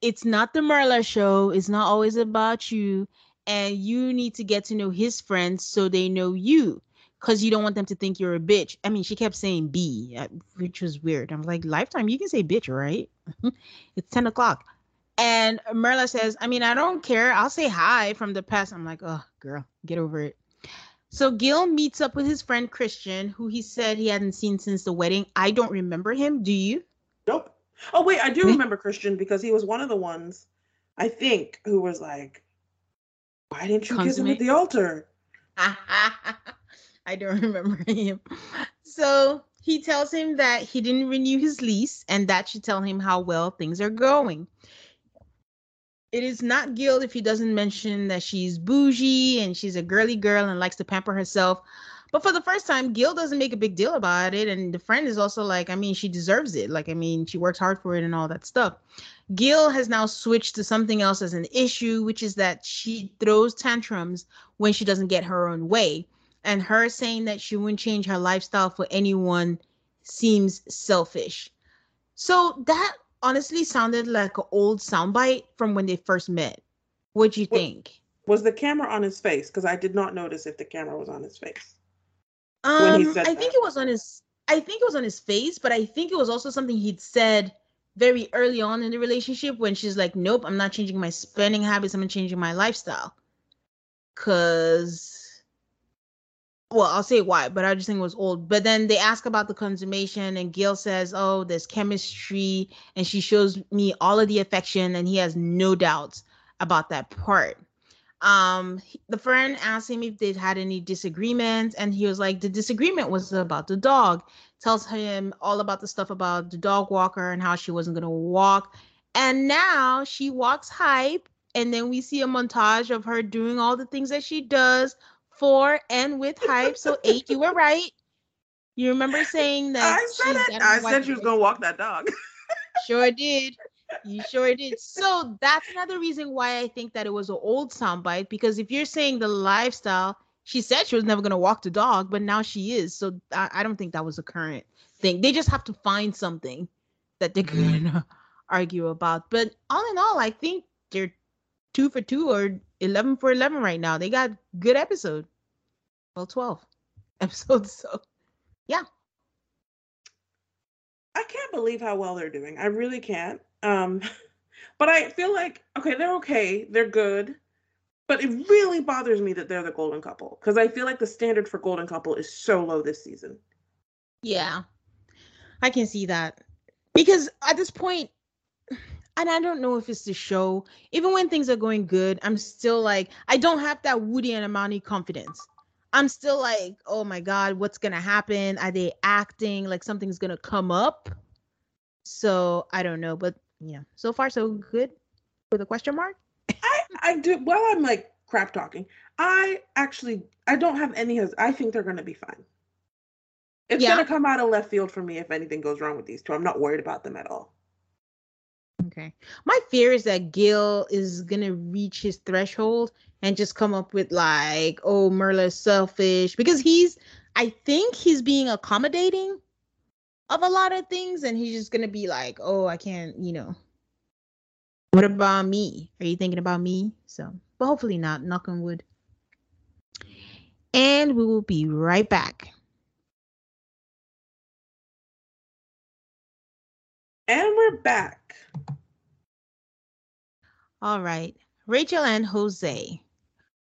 it's not the Myrla show. It's not always about you. And you need to get to know his friends so they know you. because you don't want them to think you're a bitch. I mean, she kept saying B, uh, which was weird. I'm like, Lifetime, you can say bitch, right? [LAUGHS] it's 10 o'clock. And Myrla says, I mean, I don't care. I'll say hi from the past. I'm like, oh, girl, get over it. So Gil meets up with his friend Christian, who he said he hadn't seen since the wedding. I don't remember him. Do you? Nope. Oh wait, I do remember Christian because he was one of the ones, I think, who was like, "Why didn't you kiss him at the altar?" [LAUGHS] I don't [LAUGHS] remember him. So he tells him that he didn't renew his lease and that should tell him how well things are going. It is not Gil if he doesn't mention that she's bougie and she's a girly girl and likes to pamper herself. But for the first time, Gil doesn't make a big deal about it. And the friend is also like, I mean, she deserves it. Like, I mean, she works hard for it and all that stuff. Gil has now switched to something else as an issue, which is that she throws tantrums when she doesn't get her own way. And her saying that she wouldn't change her lifestyle for anyone seems selfish. So that honestly sounded like an old soundbite from when they first met. What do you think? Was the camera on his face? Because I did not notice if the camera was on his face. Um, I think it was on his. I think it was on his face, but I think it was also something he'd said very early on in the relationship when she's like, "Nope, I'm not changing my spending habits. I'm changing my lifestyle." Cause, well, I'll say why, but I just think it was old. But then they ask about the consummation, and Gil says, "Oh, there's chemistry," and she shows me all of the affection, and he has no doubts about that part um the friend asked him if they'd had any disagreements and he was like the disagreement was about the dog. Tells him all about the stuff about the dog walker and how she wasn't going to walk. And now she walks hype and then we see a montage of her doing all the things that she does for and with hype. So [LAUGHS] eight you were right. You remember saying that i said it. i said she was going to walk that dog. Sure did you sure did. So that's another reason why I think that it was an old soundbite because if you're saying the lifestyle, she said she was never going to walk the dog, but now she is. So I, I, don't think that was a current thing. They just have to find something that they're going to argue about. But all in all, I think they're two for two or 11 for 11 right now. They got good episode. Well, 12 [LAUGHS] episodes. So yeah. I can't believe how well they're doing. I really can't. Um, [LAUGHS] but I feel like okay, they're okay, they're good, but it really bothers me that they're the golden couple because I feel like the standard for golden couple is so low this season. Yeah, I can see that because at this point, [SIGHS] and I don't know if it's the show. Even when things are going good, I'm still like I don't have that Woody and Amani confidence. I'm still like, oh my god, what's gonna happen? Are they acting like something's gonna come up? So I don't know, but yeah, so far so good with a question mark. I I do well. I'm like crap talking. I actually I don't have any. I think they're gonna be fine. It's yeah. gonna come out of left field for me if anything goes wrong with these two. I'm not worried about them at all. Okay. My fear is that Gil is gonna reach his threshold and just come up with like, oh, Myrla's selfish because he's. I think he's being accommodating of a lot of things and he's just gonna be like oh i can't you know. What about me? Are you thinking about me? So but hopefully not knock on wood. And we will be right back. And we're back. All right. Rachel and jose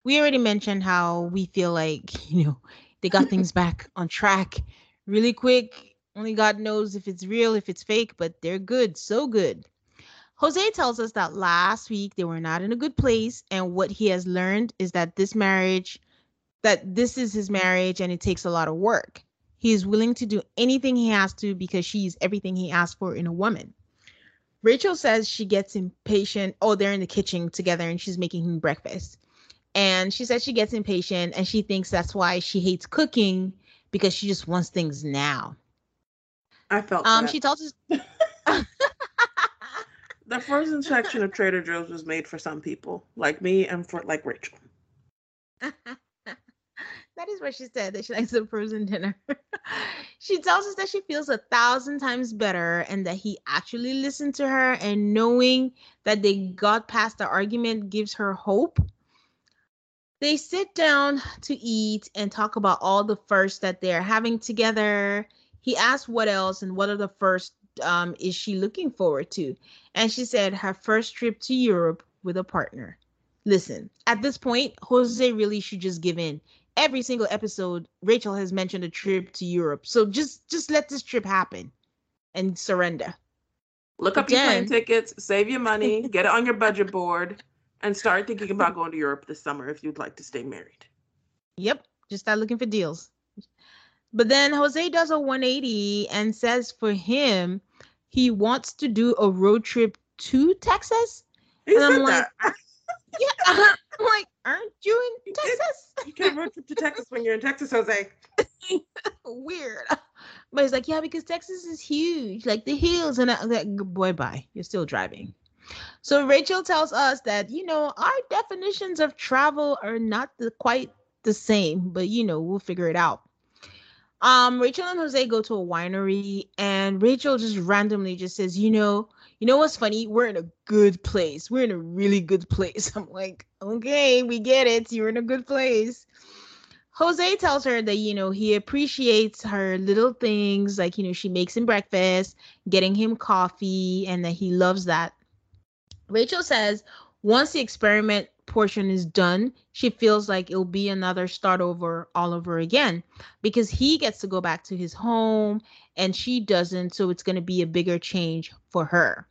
we already mentioned how we feel like [LAUGHS] you know they got things [LAUGHS] back on track really quick only God knows if it's real, if it's fake, but they're good, so good. Jose tells us that last week they were not in a good place, and what he has learned is that this marriage, that this is his marriage, and it takes a lot of work. He is willing to do anything he has to because she's everything he asked for in a woman. Rachel says she gets impatient. Oh, they're in the kitchen together and she's making him breakfast. And she says she gets impatient and she thinks that's why she hates cooking because she just wants things now. I felt. Um, that. she tells us. [LAUGHS] the frozen section of Trader Joe's was made for some people, like me, and for like Rachel. [LAUGHS] that is what she said that she likes the frozen dinner. [LAUGHS] she tells us that she feels a thousand times better and that he actually listened to her, and knowing that they got past the argument gives her hope. they sit down to eat and talk about all the firsts that they're having together. He asked what else and what are the first um, is she looking forward to? And she said her first trip to Europe with a partner. Listen, at this point, Jose really should just give in. Every single episode, Rachel has mentioned a trip to Europe. So just just let this trip happen and surrender. Look up Again, your plane tickets, save your money, [LAUGHS] get it on your budget board, and start thinking about going to Europe this summer if you'd like to stay married. Yep, just start looking for deals. But then Jose does a 180 and says for him, he wants to do a road trip to Texas. He and I'm like, [LAUGHS] yeah, [LAUGHS] I'm like, aren't you in Texas? You can't road trip to Texas when you're in Texas, Jose. [LAUGHS] Weird. But he's like, yeah, because Texas is huge, like the hills, and I, like, boy, bye. You're still driving. So Rachel tells us that you know our definitions of travel are not the, quite the same, but you know we'll figure it out. Um, Rachel and Jose go to a winery, and Rachel just randomly just says, "You know, you know what's funny? We're in a good place. We're in a really good place." [LAUGHS] I'm like, "Okay, we get it. You're in a good place." Jose tells her that you know he appreciates her little things, like you know she makes him breakfast, getting him coffee, and that he loves that. Rachel says once the experiment portion is done, she feels like it'll be another start over all over again because he gets to go back to his home and she doesn't. So it's going to be a bigger change for her.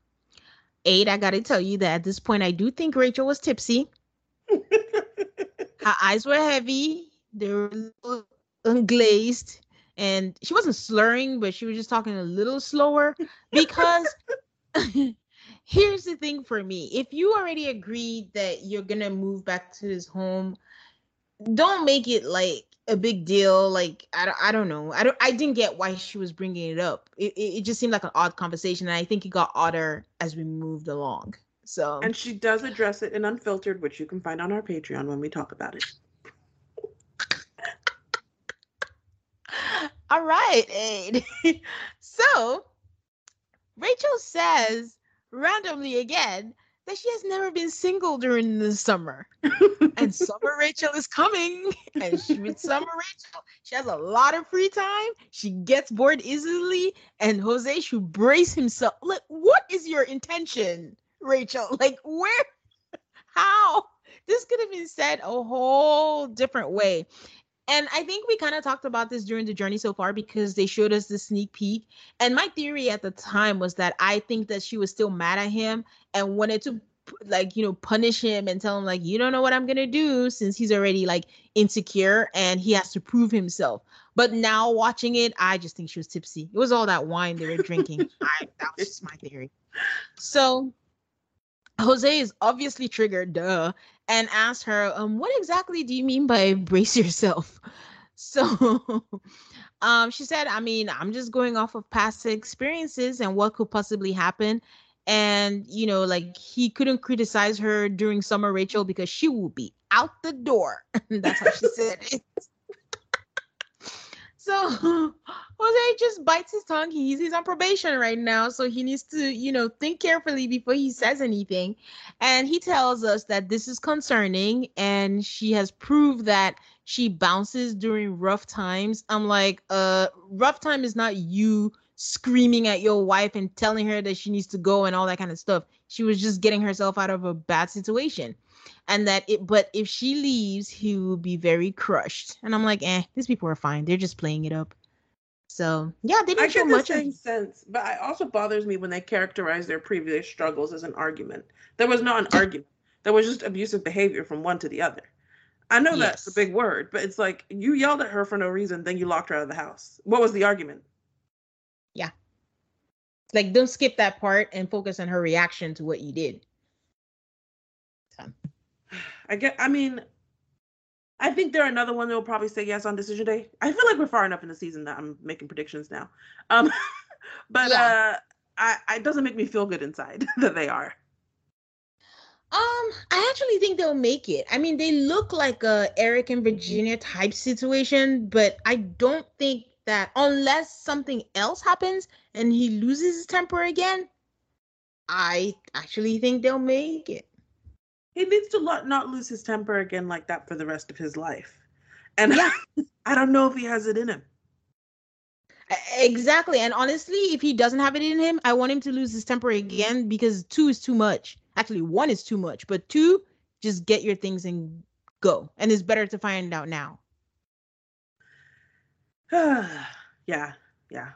Eight, I got to tell you that at this point, I do think Rachel was tipsy. [LAUGHS] her eyes were heavy, they were unglazed, and she wasn't slurring, but she was just talking a little slower because [LAUGHS] [LAUGHS] here's the thing for me. If you already agreed that you're gonna move back to his home don't make it like a big deal. Like i don't, I don't know. I don't i didn't get why she was bringing it up. It, it, it just seemed like an odd conversation and i think it got odder as we moved along. So and she does address it in unfiltered which you can find on our patreon when we talk about it. [LAUGHS] All right Aid. [LAUGHS] so rachel says randomly again that she has never been single during the summer. and [LAUGHS] summer Rachel is coming. And she, with summer Rachel, she has a lot of free time. She gets bored easily. And Jose should brace himself. Like, what is your intention, Rachel? [LAUGHS] Like, where? How? This could have been said a whole different way. And I think we kind of talked about this during the journey so far because they showed us the sneak peek. And my theory at the time was that I think that she was still mad at him and wanted to like you know punish him and tell him like you don't know what i'm gonna do since he's already like insecure and he has to prove himself. But now watching it i just think she was tipsy. It was all that wine they were drinking. [LAUGHS] I, that was just my theory. So Jose is obviously triggered, duh, and asked her, um, what exactly do you mean by brace yourself? [LAUGHS] So um, she said, I mean, I'm just going off of past experiences and what could possibly happen. And, you know, like he couldn't criticize her during summer, Rachel, because she will be out the door. [LAUGHS] That's how she said it. [LAUGHS] So [LAUGHS] Jose just bites his tongue. He's he's on probation right now, so he needs to, you know, think carefully before he says anything. And he tells us that this is concerning, and she has proved that she bounces during rough times. I'm like, uh, rough time is not you screaming at your wife and telling her that she needs to go and all that kind of stuff. She was just getting herself out of a bad situation and that it but if she leaves he will be very crushed. And i'm like eh these people are fine. They're just playing it up. So yeah they didn't show much of... sense but it also bothers me when they characterize their previous struggles as an argument. There was not an argument. There was just abusive behavior from one to the other. I know yes. that's a big word but it's like you yelled at her for no reason then you locked her out of the house. What was the argument? Yeah. Like don't skip that part and focus on her reaction to what you did I get. I mean, I think they're another one that will probably say yes on decision day. I feel like we're far enough in the season that I'm making predictions now. Um, [LAUGHS] but yeah. uh, I, I, it doesn't make me feel good inside [LAUGHS] that they are. Um, I actually think they'll make it. I mean, they look like a Eric and Virginia type situation, but I don't think that unless something else happens and he loses his temper again, I actually think they'll make it. He needs to not lose his temper again like that for the rest of his life. And Yeah. [LAUGHS] I don't know if he has it in him. Exactly. And honestly, if he doesn't have it in him, I want him to lose his temper again because two is too much. Actually, one is too much, but two, just get your things and go. And it's better to find out now. [SIGHS] yeah, yeah.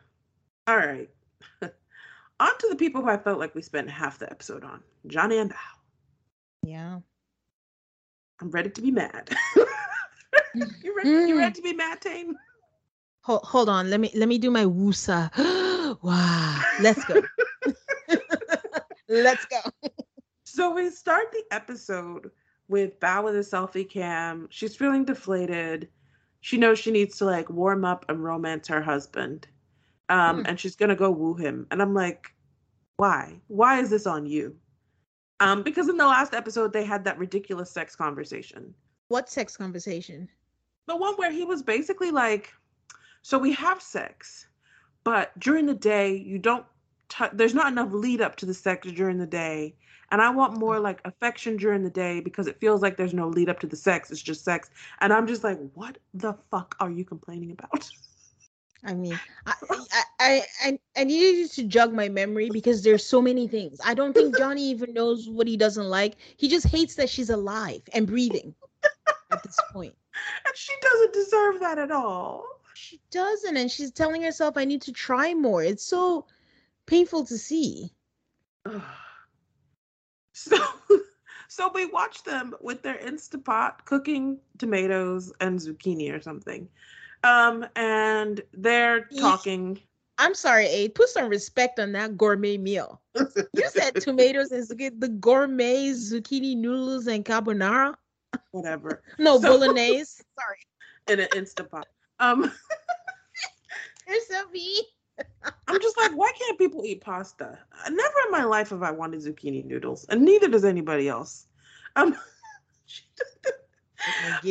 All right. [LAUGHS] on to the people who I felt like we spent half the episode on. Johnny and Bao. Yeah. I'm ready to be mad. [LAUGHS] you ready? You ready to be mad, Tane? Hold, hold on. Let me let me do my woosa. [GASPS] wow. Let's go. [LAUGHS] Let's go. So we start the episode with Bao with a selfie cam. She's feeling deflated. She knows she needs to like warm up and romance her husband. Um, Hmm. and she's gonna go woo him. And I'm like, why? Why is this on you? Um, because in the last episode they had that ridiculous sex conversation. What sex conversation? The one where he was basically like, so we have sex, but during the day you don't tou- there's not enough lead up to the sex during the day. And I want more like affection during the day because it feels like there's no lead up to the sex. It's just sex. And I'm just like, what the fuck are you complaining about? [LAUGHS] I mean, [LAUGHS] I, I, I, I, needed you to jog my memory because there's so many things. I don't think Johnny even knows what he doesn't like. He just hates that she's alive and breathing at this [LAUGHS] point. And she doesn't deserve that at all. She doesn't, and she's telling herself, "I need to try more." It's so painful to see. [SIGHS] So, [LAUGHS] so we watch them with their Instapot cooking tomatoes and zucchini or something. Um, and they're talking. I'm sorry, A. Put some respect on that gourmet meal. You said [LAUGHS] tomatoes and zucchini, the gourmet zucchini noodles and carbonara. whatever [LAUGHS] No So- bolognese. [LAUGHS] Sorry, in an Instapot. Um, you're so mean. I'm just like, why can't people eat pasta? Never in my life have I wanted zucchini noodles, and neither does anybody else. Um,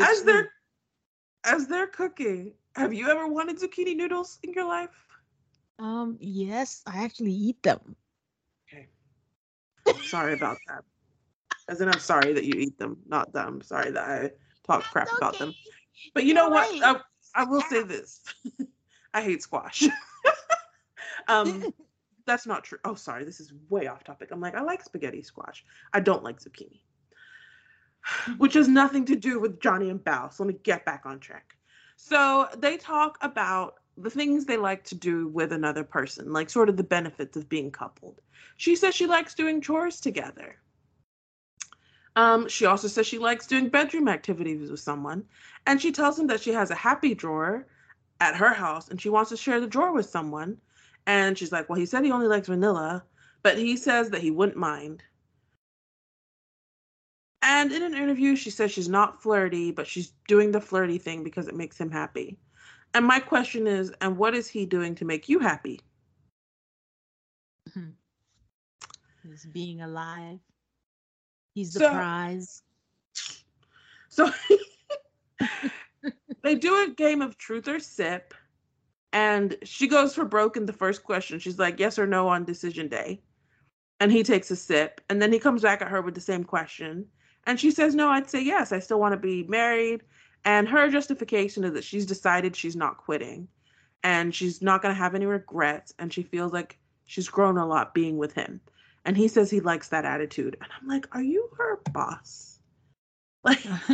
as they're as they're cooking, have you ever wanted zucchini noodles in your life? Um, yes, I actually eat them. Okay. Sorry about that. As in, I'm sorry that you eat them, not that I'm sorry that I talk crap about them. But you know what? I, I will say this. [LAUGHS] I hate squash. [LAUGHS] um, [LAUGHS] that's not true. Oh, sorry. This is way off topic. I'm like, I like spaghetti squash. I don't like zucchini, [SIGHS] which has nothing to do with Johnny and Bao. So let me get back on track. So they talk about the things they like to do with another person, like sort of the benefits of being coupled. She says she likes doing chores together. Um, she also says she likes doing bedroom activities with someone. And she tells him that she has a happy drawer at her house and she wants to share the drawer with someone. And she's like, Well, he said he only likes vanilla, but he says that he wouldn't mind. And in an interview, she says she's not flirty, but she's doing the flirty thing because it makes him happy. And my question is, and what is he doing to make you happy? Hmm. He's being alive. He's the So- prize. [LAUGHS] So [LAUGHS] they do a game of truth or sip, and she goes for broke in the first question. She's like, yes or no on decision day. And he takes a sip, and then he comes back at her with the same question. And she says, no, I'd say yes. I still want to be married. And her justification is that she's decided she's not quitting and she's not going to have any regrets. And she feels like she's grown a lot being with him. And he says he likes that attitude. And I'm like, are you her boss? Like, [LAUGHS]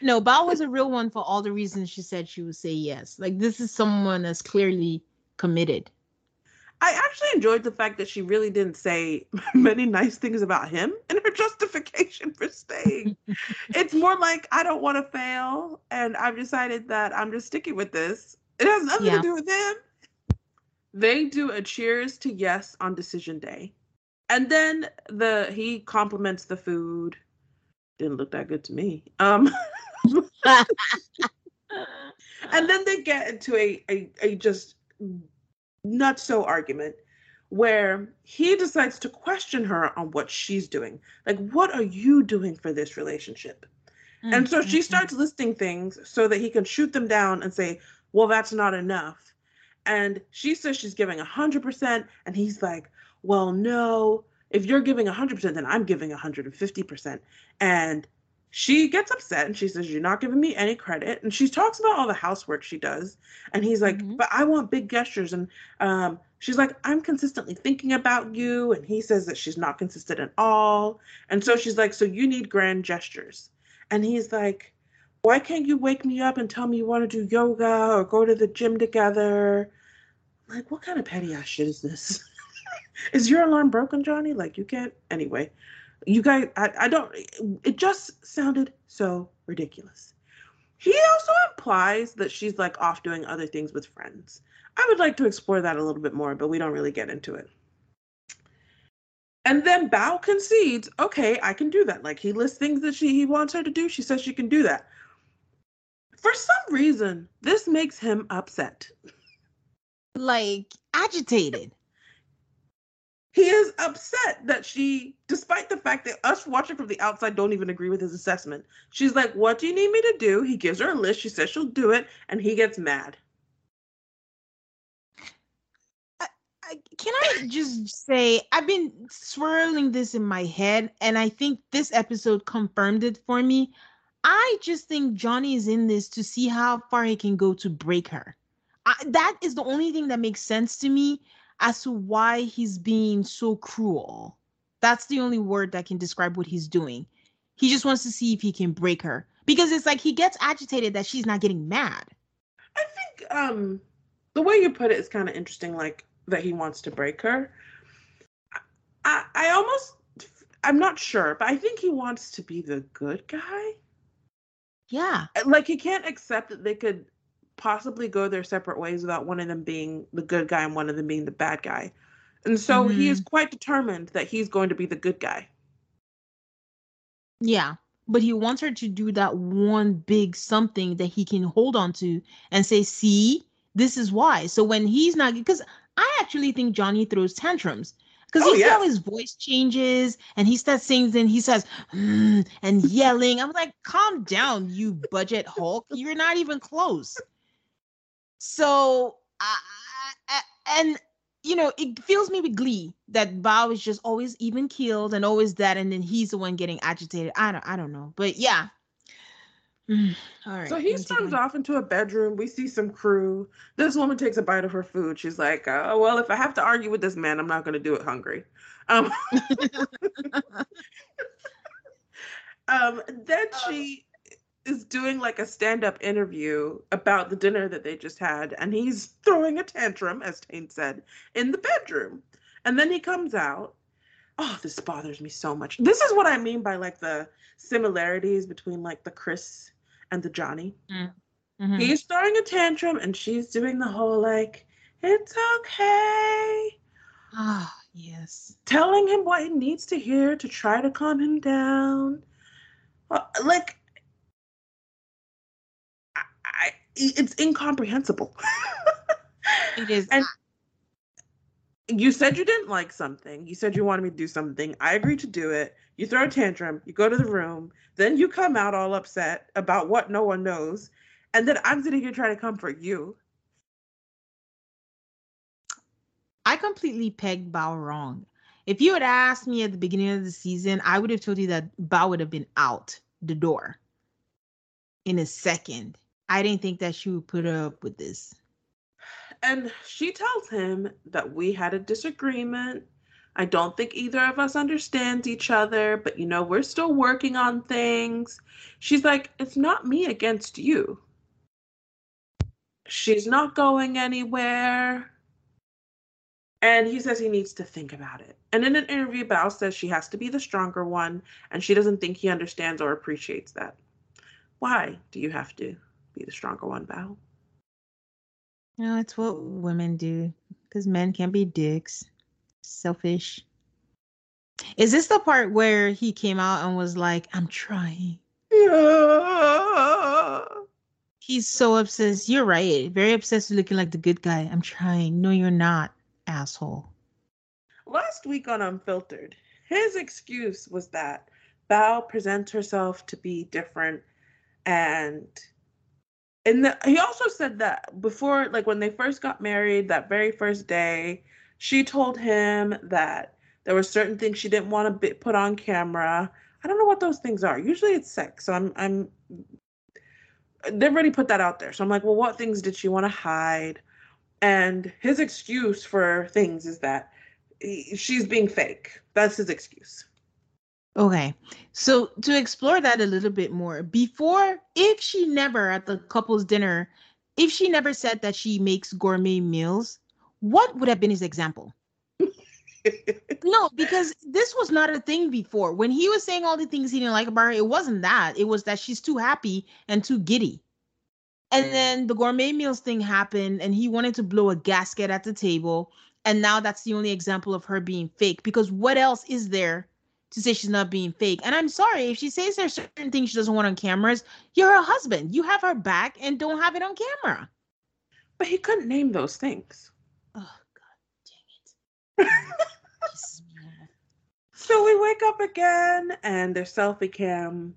no, Bao was a real one for all the reasons she said she would say yes. Like this is someone that's clearly committed. I actually enjoyed the fact that she really didn't say [LAUGHS] many nice things about him in her [LAUGHS] justification for staying. [LAUGHS] it's more like I don't want to fail, and I've decided that I'm just sticking with this. It has nothing Yeah. to do with him. They do a cheers to yes on decision day, and then the he compliments the food. Didn't look that good to me. Um, and then they get into a a, a just not so argument where he decides to question her on what she's doing. Like what are you doing for this relationship? And so she mm-hmm. starts listing things so that he can shoot them down and say well that's not enough. And she says she's giving 100% and he's like well no. If you're giving 100%, then I'm giving 150%. And she gets upset and she says, You're not giving me any credit. And she talks about all the housework she does. And he's like, mm-hmm. But I want big gestures. And um, she's like, I'm consistently thinking about you. And he says that she's not consistent at all. And so she's like, So you need grand gestures. And he's like, Why can't you wake me up and tell me you want to do yoga or go to the gym together? like, what kind of petty ass shit is this? [LAUGHS] is your alarm broken, Johnny? Like, you can't. Anyway, you guys, I, I don't. It just sounded so ridiculous. He also implies that she's like off doing other things with friends. I would like to explore that a little bit more, but we don't really get into it. And then Bao concedes, okay, I can do that. Like he lists things that she he wants her to do. She says she can do that. For some reason, this makes him upset. Like agitated. He is upset that she, despite the fact that us watching from the outside don't even agree with his assessment, she's like, What do you need me to do? He gives her a list. She says she'll do it, and he gets mad. can I just say, I've been swirling this in my head, and I think this episode confirmed it for me. I just think Johnny is in this to see how far he can go to break her. I, that is the only thing that makes sense to me as to why he's being so cruel. That's the only word that can describe what he's doing. He just wants to see if he can break her because it's like he gets agitated that she's not getting mad. I think um the way you put it is kind of interesting like that he wants to break her. I I almost I'm not sure, but I think he wants to be the good guy. Yeah. Like he can't accept that they could possibly go their separate ways without one of them being the good guy and one of them being the bad guy. And so mm-hmm. he is mm-hmm. quite determined that he's going to be the good guy. Yeah. But he wants her to do that one big something that he can hold on to and say, see, this is why. So when he's not, because I actually think Johnny throws tantrums because oh, you yeah. how his voice changes and he starts saying and he says mm, and yelling i'm like calm down you budget hulk you're not even close so, uh, and you know, it fills me with glee that Bao is just always even killed and always that, and then he's the one getting agitated. I don't, I don't know, but yeah. [SIGHS] All right. So he storms off into a bedroom. We see some crew. This woman takes a bite of her food. She's like, uh, "Well, if I have to argue with this man, I'm not going to do it hungry." Um, [LAUGHS] [LAUGHS] um, then she is doing like a stand-up interview about the dinner that they just had and he's throwing a tantrum as Tane said in the bedroom. And then he comes out. Oh this bothers me so much. This is what i mean by like the similarities between like the chris and the johnny. Mm. mm-hmm. he's throwing a tantrum and she's doing the whole like it's okay. Ah oh, yes. Telling him what he needs to hear to try to calm him down. Like it's incomprehensible. it is. And you said you didn't like something. You said you wanted me to do something. I agreed to do it. You throw a tantrum. You go to the room. Then you come out all upset about what no one knows. And then I'm sitting here trying to comfort you. I completely pegged Bao wrong. If you had asked me at the beginning of the season, I would have told you that Bao would have been out the door in a second. I didn't think that she would put up with this. And she tells him that we had a disagreement. I don't think either of us understands each other, but you know, we're still working on things. She's like, it's not me against you. She's not going anywhere. And he says he needs to think about it. And in an interview, Bao says she has to be the stronger one, and she doesn't think he understands or appreciates that. Why do you have to? Be the stronger one, Bao. No, it's what women do because men can't be dicks, selfish. Is this the part where he came out and was like, I'm trying? Yeah. He's so obsessed. You're right. Very obsessed with looking like the good guy. I'm trying. No, you're not, asshole. Last week on Unfiltered, his excuse was that Bao presents herself to be different and and the, he also said that before like when they first got married that very first day she told him that There were certain things she didn't want to put on camera. I don't know what those things are. Usually it's sex. So I'm I'm they've already put that out there. So I'm like, well, what things did she want to hide? And his excuse for things is that she's being fake. That's his excuse. Okay. So to explore that a little bit more, before, if she never at the couple's dinner, if she never said that she makes gourmet meals, what would have been his example? [LAUGHS] no, because this was not a thing before. When he was saying all the things he didn't like about her, it wasn't that. It was that she's too happy and too giddy. And mm. then the gourmet meals thing happened, and he wanted to blow a gasket at the table. And now that's the only example of her being fake. Because what else is there to say she's not being fake? And I'm sorry if she says there's certain things she doesn't want on cameras. You're her husband. You have her back, and don't have it on camera. But he couldn't name those things. Oh God, dang it! [LAUGHS] so we wake up again, and there's selfie cam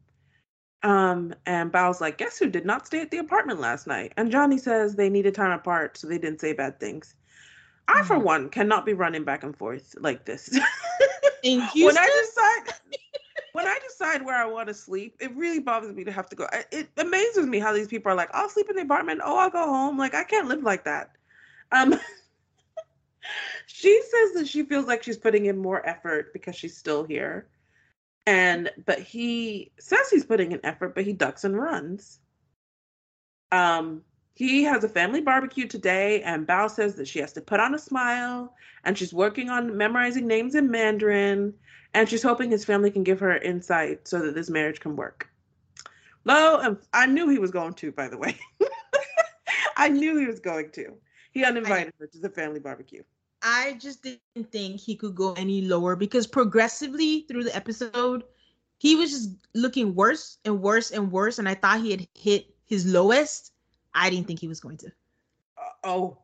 um, and Bao's like, guess who did not stay at the apartment last night? And Johnny says they needed time apart, so they didn't say bad things. Mm-hmm. I, for mm-hmm. one, cannot be running back and forth like this. [LAUGHS] In Houston? when I decide when I decide where I want to sleep, it really bothers me to have to go. It amazes me how these people are like, I'll sleep in the apartment. Oh, I'll go home. Like, I can't live like that. Um, [LAUGHS] she says that she feels like she's putting in more effort because she's still here. And but he says he's putting in effort, but he ducks and runs. Um, he has a family barbecue today, and Bao says that she has to put on a smile, and she's working on memorizing names in Mandarin, and she's hoping his family can give her insight so that this marriage can work. Lo, I knew he was going to, by the way. [LAUGHS] I knew he was going to. He uninvited her to the family barbecue. I just didn't think he could go any lower because progressively through the episode, he was just looking worse and worse and worse. And I thought he had hit his lowest. I didn't think he was going to. Uh, oh,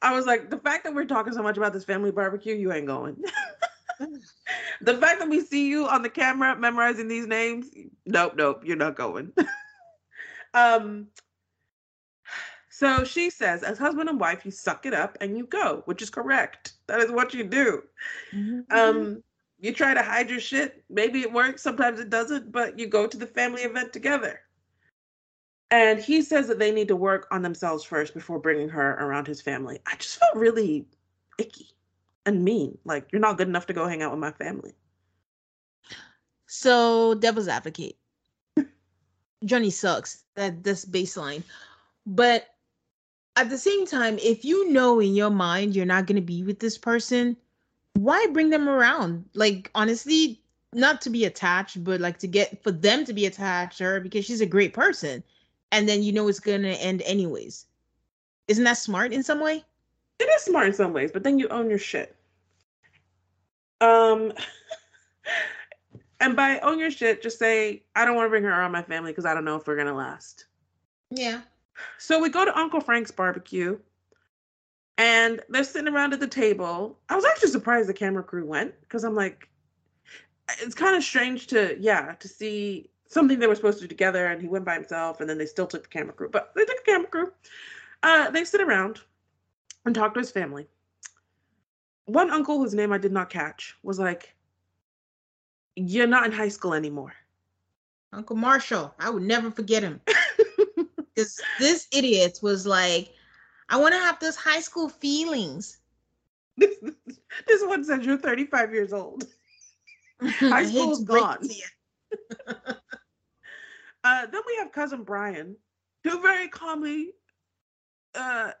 I was like, the fact that we're talking so much about this family barbecue, you ain't going. [LAUGHS] the fact that we see you on the camera memorizing these names, nope, nope, you're not going. [LAUGHS] um, so she says, as husband and wife, you suck it up and you go, which is correct. That is what you do. Mm-hmm. Um, you try to hide your shit. Maybe it works, sometimes it doesn't, but you go to the family event together. And he says that they need to work on themselves first before bringing her around his family. I just felt really icky and mean. Like, you're not good enough to go hang out with my family. So, devil's advocate. Johnny sucks. That this baseline. But at the same time, if you know in your mind you're not going to be with this person, why bring them around? Like, honestly, not to be attached, but like to get for them to be attached to her because she's a great person. And then you know it's going to end anyways. Isn't that smart in some way? It is smart in some ways, but then you own your shit. Um, [LAUGHS] and by own your shit, just say, I don't want to bring her around my family because I don't know if we're going to last. Yeah. So we go to Uncle Frank's barbecue and they're sitting around at the table. I was actually surprised the camera crew went because I'm like, it's kind of strange to, yeah, to see something they were supposed to do together and he went by himself and then they still took the camera crew. But they took the camera crew. Uh, they sit around and talk to his family. One uncle, whose name I did not catch, was like, You're not in high school anymore. Uncle Marshall. I would never forget him. [LAUGHS] this this idiot was like, I want to have those high school feelings. This, [LAUGHS] this one says you're 35 years old. [LAUGHS] high school's gone. Uh, then we have cousin Brian, who very calmly. Uh,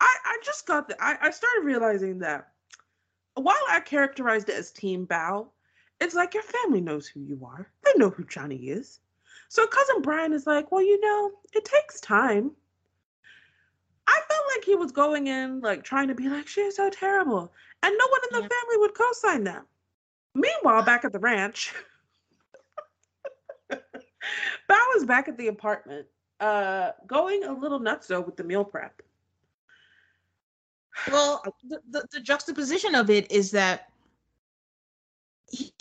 I I just got the I, I started realizing that while I characterized it as Team Bao, it's like your family knows who you are. They know who Johnny is. So cousin Brian is like, well, you know, it takes time. I felt like he was going in, like trying to be like, she's so terrible. And no one in the yeah. family would co sign them. Meanwhile, back at the ranch, [LAUGHS] Bao is back at the apartment, uh, going a little nuts though with the meal prep. [SIGHS] Well, the, the, the juxtaposition of it is that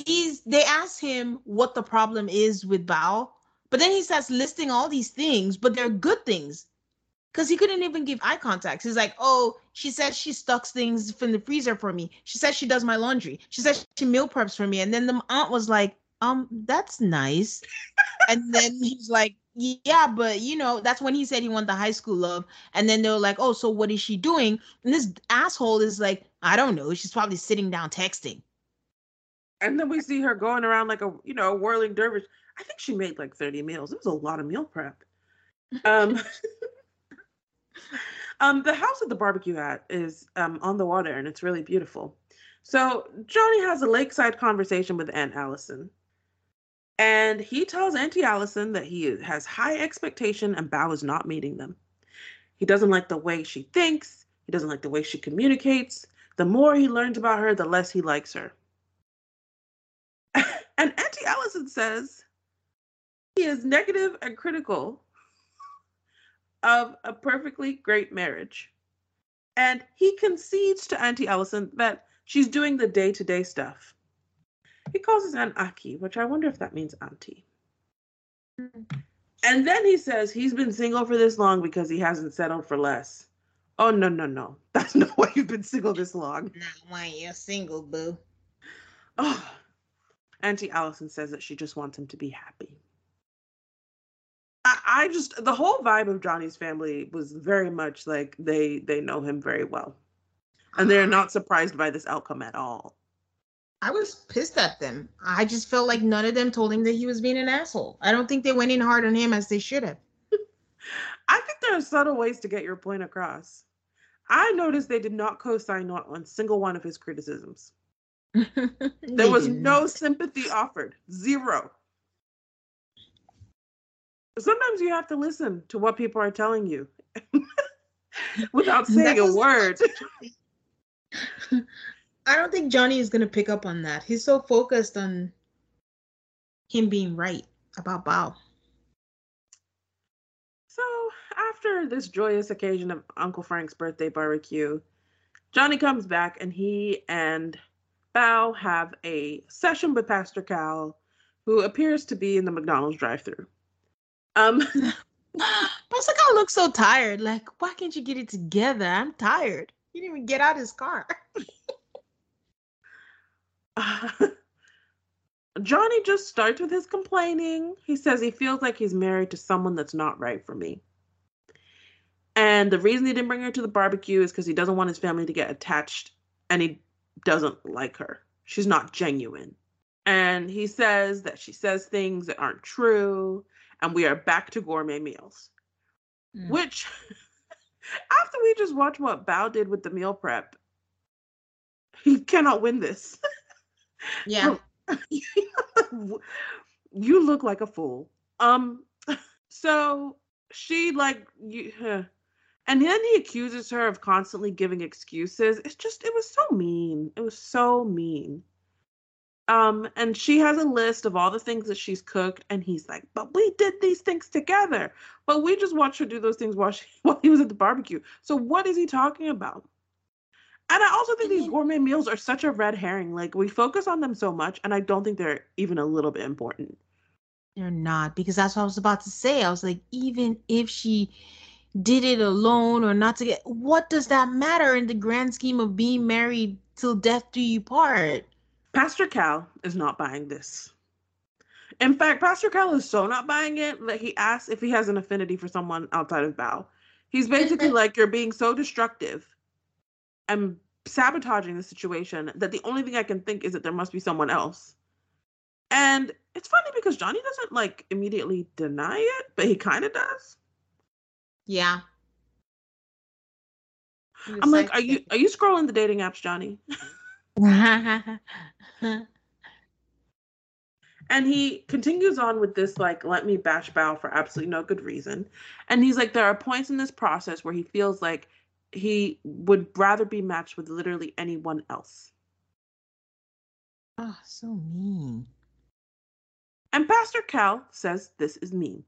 he's they ask him what the problem is with Bao, but then he starts listing all these things, but they're good things. because he couldn't even give eye contact. He's like, "Oh, she says she stocks things from the freezer for me. She says she does my laundry. She says she meal preps for me." And then the aunt was like, "Um, that's nice." and then he's like, "Yeah, but you know, that's when he said he wanted the high school love." And then they were like, "Oh, so what is she doing?" And this asshole is like, "I don't know. She's probably sitting down texting." And then we see her going around like a you know a whirling dervish. I think she made like thirty meals. It was a lot of meal prep. Um. [LAUGHS] Um, the house at the barbecue at is um, on the water and it's really beautiful. So Johnny has a lakeside conversation with Aunt Allison. And he tells Auntie Allison that he has high expectation and Bao is not meeting them. He doesn't like the way she thinks. He doesn't like the way she communicates. The more he learns about her, the less he likes her. [LAUGHS] and Auntie Allison says he is negative and critical of a perfectly great marriage. And he concedes to Auntie Allison that she's doing the day to day stuff. He calls his aunt Aki, which I wonder if that means auntie. Hmm. And then he says he's been single for this long because he hasn't settled for less. Oh, no, no, no. [LAUGHS] That's not why you've been single this long. Not why you're single, boo. Oh, Auntie Allison says that she just wants him to be happy. I, I just the whole vibe of Johnny's family was very much like they they know him very well, and they're not surprised by this outcome at all. I was pissed at them. I just felt like none of them told him that he was being an asshole. I don't think they went in hard on him as they should have. [LAUGHS] I think there are subtle ways to get your point across. I noticed they did not co-sign on one single one of his criticisms. [LAUGHS] there was no sympathy offered. Zero sometimes you have to listen to what people are telling you [LAUGHS] without saying a word. I don't think Johnny is going to pick up on that. He's so focused on him being right about Bao. So, after this joyous occasion of Uncle Frank's birthday barbecue, Johnny comes back and he and Bao have a session with Pastor Cal, who appears to be in the McDonald's drive through. Um, [LAUGHS] Pastor Cal looks so tired. Like, why can't you get it together? I'm tired. He didn't even get out his car. [LAUGHS] uh, [LAUGHS] Johnny just starts with his complaining. He says he feels like he's married to someone that's not right for me. And the reason he didn't bring her to the barbecue is because he doesn't want his family to get attached and he doesn't like her. She's not genuine. And he says that she says things that aren't true and we are back to gourmet meals. Mm. Which, [LAUGHS] after we just watched what Bao did with the meal prep, he cannot win this. [LAUGHS] Yeah. [LAUGHS] you look like a fool. Um, [LAUGHS] so she like you, and then he accuses her of constantly giving excuses. It's just, it was so mean. It was so mean. Um, and she has a list of all the things that she's cooked, and he's like, "But we did these things together. But we just watched her do those things while she [LAUGHS] while he was at the barbecue. So what is he talking about?" And I also think these mm-hmm. gourmet meals are such a red herring. Like we focus on them so much, and I don't think they're even a little bit important. They're not because that's what I was about to say. I was like, even if she did it alone or not to get, what does that matter in the grand scheme of being married till death do you part? Pastor Cal is not buying this. In fact, Pastor Cal is so not buying it that he asks if he has an affinity for someone outside of Bao. He's basically like, You're being so destructive and sabotaging the situation that the only thing I can think is that there must be someone else. And it's funny because Johnny doesn't like immediately deny it, but he kind of does. Yeah. I'm like, are you are you scrolling the dating apps, Johnny? [LAUGHS] and he continues on with this like let me bash Bao for absolutely no good reason and he's like there are points in this process where he feels like he would rather be matched with literally anyone else oh so mean and pastor cal says this is mean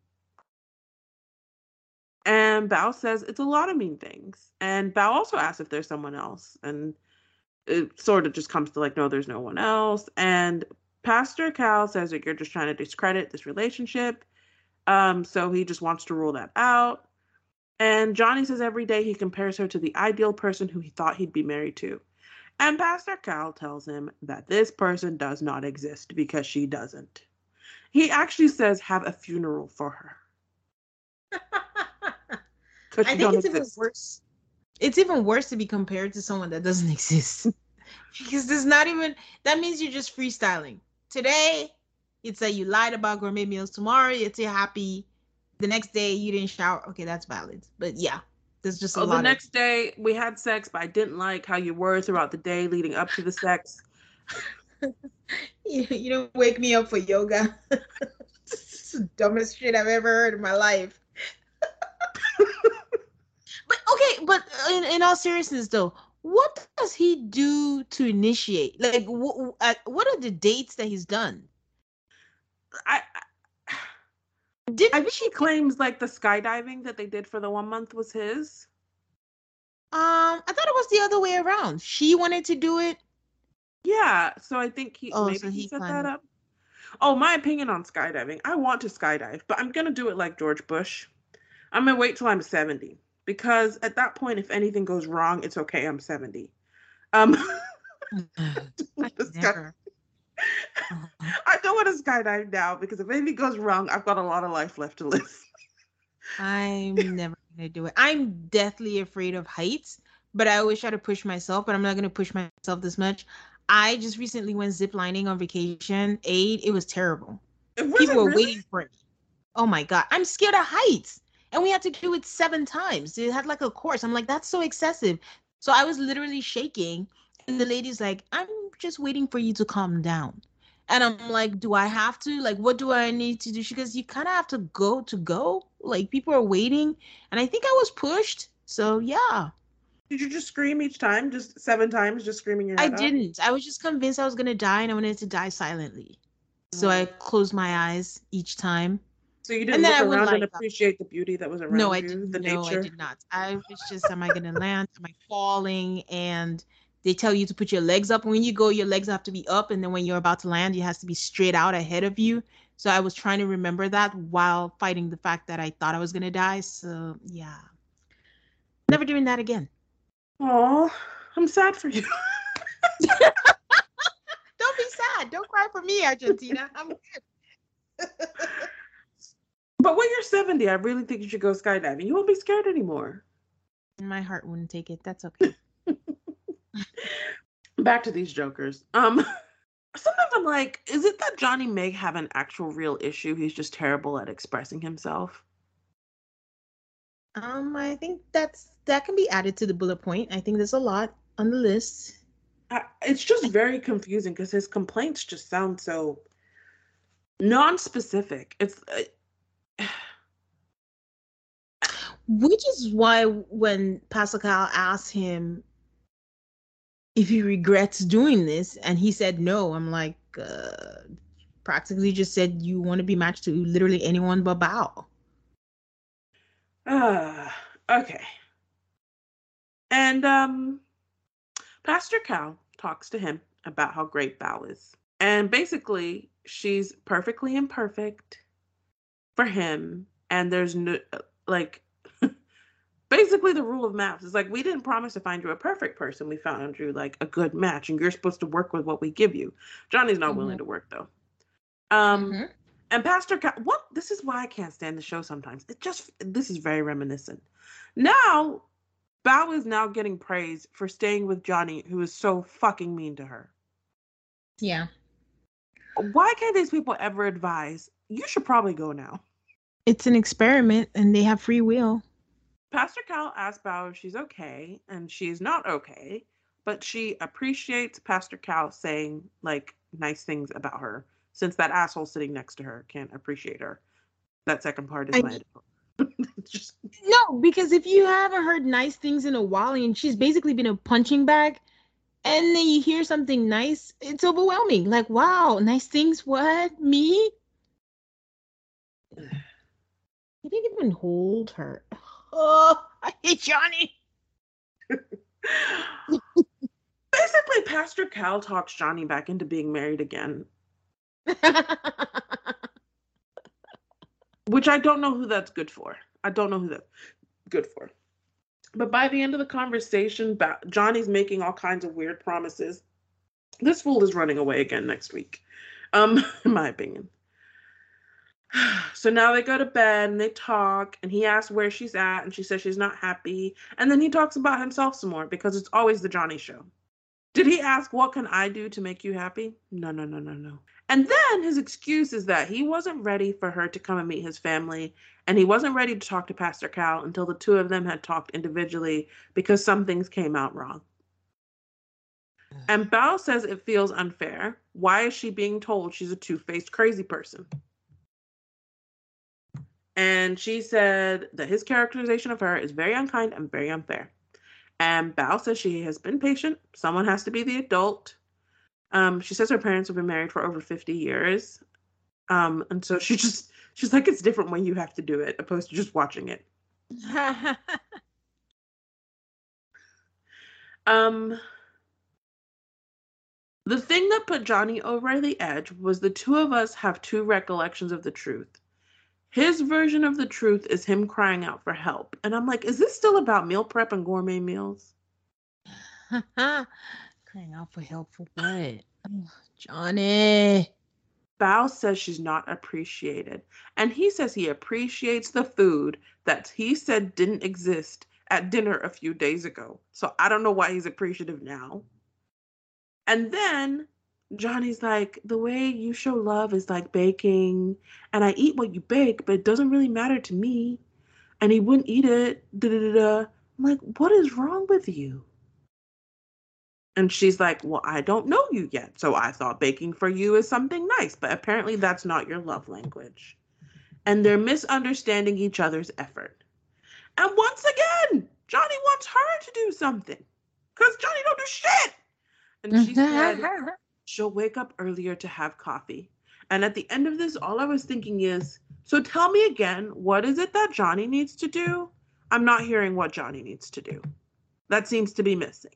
and bao says it's a lot of mean things and bao also asks if there's someone else and it sort of just comes to like, no, there's no one else. And Pastor Cal says that you're just trying to discredit this relationship. Um, so he just wants to rule that out. And Johnny says every day he compares her to the ideal person who he thought he'd be married to. And Pastor Cal tells him that this person does not exist because she doesn't. He actually says, have a funeral for her. [LAUGHS] I think it's even worse. It's even worse to be compared to someone that doesn't [LAUGHS] exist. because there's not even that means you're just freestyling. Today, it's that you lied about gourmet meals. Tomorrow, it's you're happy. The next day, you didn't shower. Okay, that's valid. But yeah, there's just a Oh, lot the next day we had sex, but I didn't like how you were throughout the day leading up to the sex. [LAUGHS] you, you don't wake me up for yoga. [LAUGHS] it's the dumbest shit I've ever heard in my life. [LAUGHS] but okay, but in, in all seriousness though, what does he do to initiate? Like, wh- uh, what are the dates that he's done? I Did I think he claims like the skydiving that they did for the one month was his. Um, I thought it was the other way around. She wanted to do it. Yeah, so I think he Oh, maybe so he, he set that up. Oh, my opinion on skydiving. I want to skydive, but I'm gonna do it like George Bush. I'm gonna wait till I'm 70 because at that point, if anything goes wrong, it's okay. I'm 70. Um, [LAUGHS] [LAUGHS] I never. Uh-huh. [LAUGHS] I don't want to skydive now because if anything goes wrong, I've got a lot of life left to live. I'm [LAUGHS] never gonna do it. I'm deathly afraid of heights, but I always try to push myself, but I'm not gonna push myself this much. I just recently went ziplining on vacation. Aid, it was terrible. It People were really? waiting for it. Oh my god, I'm scared of heights. And we had to do it seven times. It had like a course. I'm like, that's so excessive. So I was literally shaking. And the lady's like, I'm just waiting for you to calm down. And I'm like, do I have to? Like, what do I need to do? She goes, you kind of have to go to go. Like, people are waiting. And I think I was pushed. So, yeah, Did you just scream each time? Just seven times, just screaming your I off? didn't. I was just convinced I was going to die and I wanted to die silently. So I closed my eyes each time. So you didn't And then look around and uh, appreciate the beauty that was around No, I didn't. the No, nature. I did not. I was just, am I going to land? Am I falling? And they tell you to put your legs up. When you go, your legs have to be up. And then when you're about to land, it has to be straight out ahead of you. So I was trying to remember that while fighting the fact that I thought I was going to die. So yeah. Never doing that again. Oh, I'm sad for you. [LAUGHS] Don't be sad. Don't cry for me, Argentina. I'm good. [LAUGHS] But when you're 70, I really think you should go skydiving. You won't be scared anymore. My heart wouldn't take it. That's okay. [LAUGHS] Back to these jokers. Um [LAUGHS] sometimes I'm like, is it that Johnny may have an actual real issue? He's just terrible at expressing himself. Um, I think that's that can be added to the bullet point. I think there's a lot on the list. I, it's just very confusing because his complaints just sound so non-specific. It's uh, [SIGHS] Which is why when Pastor Cal asked him if he regrets doing this, and he said no, I'm like, uh, practically just said you want to be matched to literally anyone but Bao. Uh, okay. And um Pastor Cal talks to him about how great Bao is. And basically, she's perfectly imperfect for him and there's no like basically the rule of MAFS is like we didn't promise to find you a perfect person. We found you like a good match and you're supposed to work with what we give you. Johnny's not willing Mhm. to work though. Um Mhm. and Pastor Cal, what? This is why I can't stand the show sometimes. It just, this is very reminiscent. Now, Bao is now getting praise for staying with Johnny, who is so fucking mean to her. Yeah. Why can't these people ever advise? You should probably go now. It's an experiment and they have free will. Pastor Cal asks Bao if she's okay, and she's not okay, but she appreciates Pastor Cal saying like nice things about her, since that asshole sitting next to her can't appreciate her. That second part is I my. [LAUGHS] just No, because if you haven't heard nice things in a while and she's basically been a punching bag, and then you hear something nice, it's overwhelming. Like, wow, nice things, what? Me? [SIGHS] He didn't even hold her. Oh, I hate Johnny. Basically, Pastor Cal talks Johnny back into being married again, [LAUGHS] which I don't know who that's good for. I don't know who that's good for. But by the end of the conversation, Johnny's making all kinds of weird promises. This fool is running away again next week, um, [LAUGHS] in my opinion. So now they go to bed and they talk, and he asks where she's at, and she says she's not happy. And then he talks about himself some more because it's always the Johnny show. Did he ask, What can I do to make you happy? No, no, no, no, no. And then his excuse is that he wasn't ready for her to come and meet his family, and he wasn't ready to talk to Pastor Cal until the two of them had talked individually because some things came out wrong. And Bao says it feels unfair. Why is she being told she's a two faced crazy person? And she said that his characterization of her is very unkind and very unfair. And Bao says she has been patient. Someone has to be the adult. Um, she says her parents have been married for over 50 years. Um, and so she [LAUGHS] just she's like, it's different when you have to do it, opposed to just watching it. [LAUGHS] um the thing that put Johnny over the edge was the two of us have two recollections of the truth. His version of the truth is him crying out for help. And I'm like, is this still about meal prep and gourmet meals? [LAUGHS] crying out for help for what? [SIGHS] Johnny. Bao says she's not appreciated. And he says he appreciates the food that he said didn't exist at dinner a few days ago. So I don't know why he's appreciative now. And then Johnny's like, the way you show love is like baking, and I eat what you bake, but it doesn't really matter to me. And he wouldn't eat it. Da, da, da, I'm like, what is wrong with you? And she's like, well, I don't know you yet. So I thought baking for you is something nice, but apparently that's not your love language. And they're misunderstanding each other's effort. And once again, Johnny wants her to do something because Johnny don't do shit. And she said, [LAUGHS] she'll wake up earlier to have coffee. And at the end of this, all I was thinking is, so tell me again, what is it that Johnny needs to do? I'm not hearing what Johnny needs to do. That seems to be missing.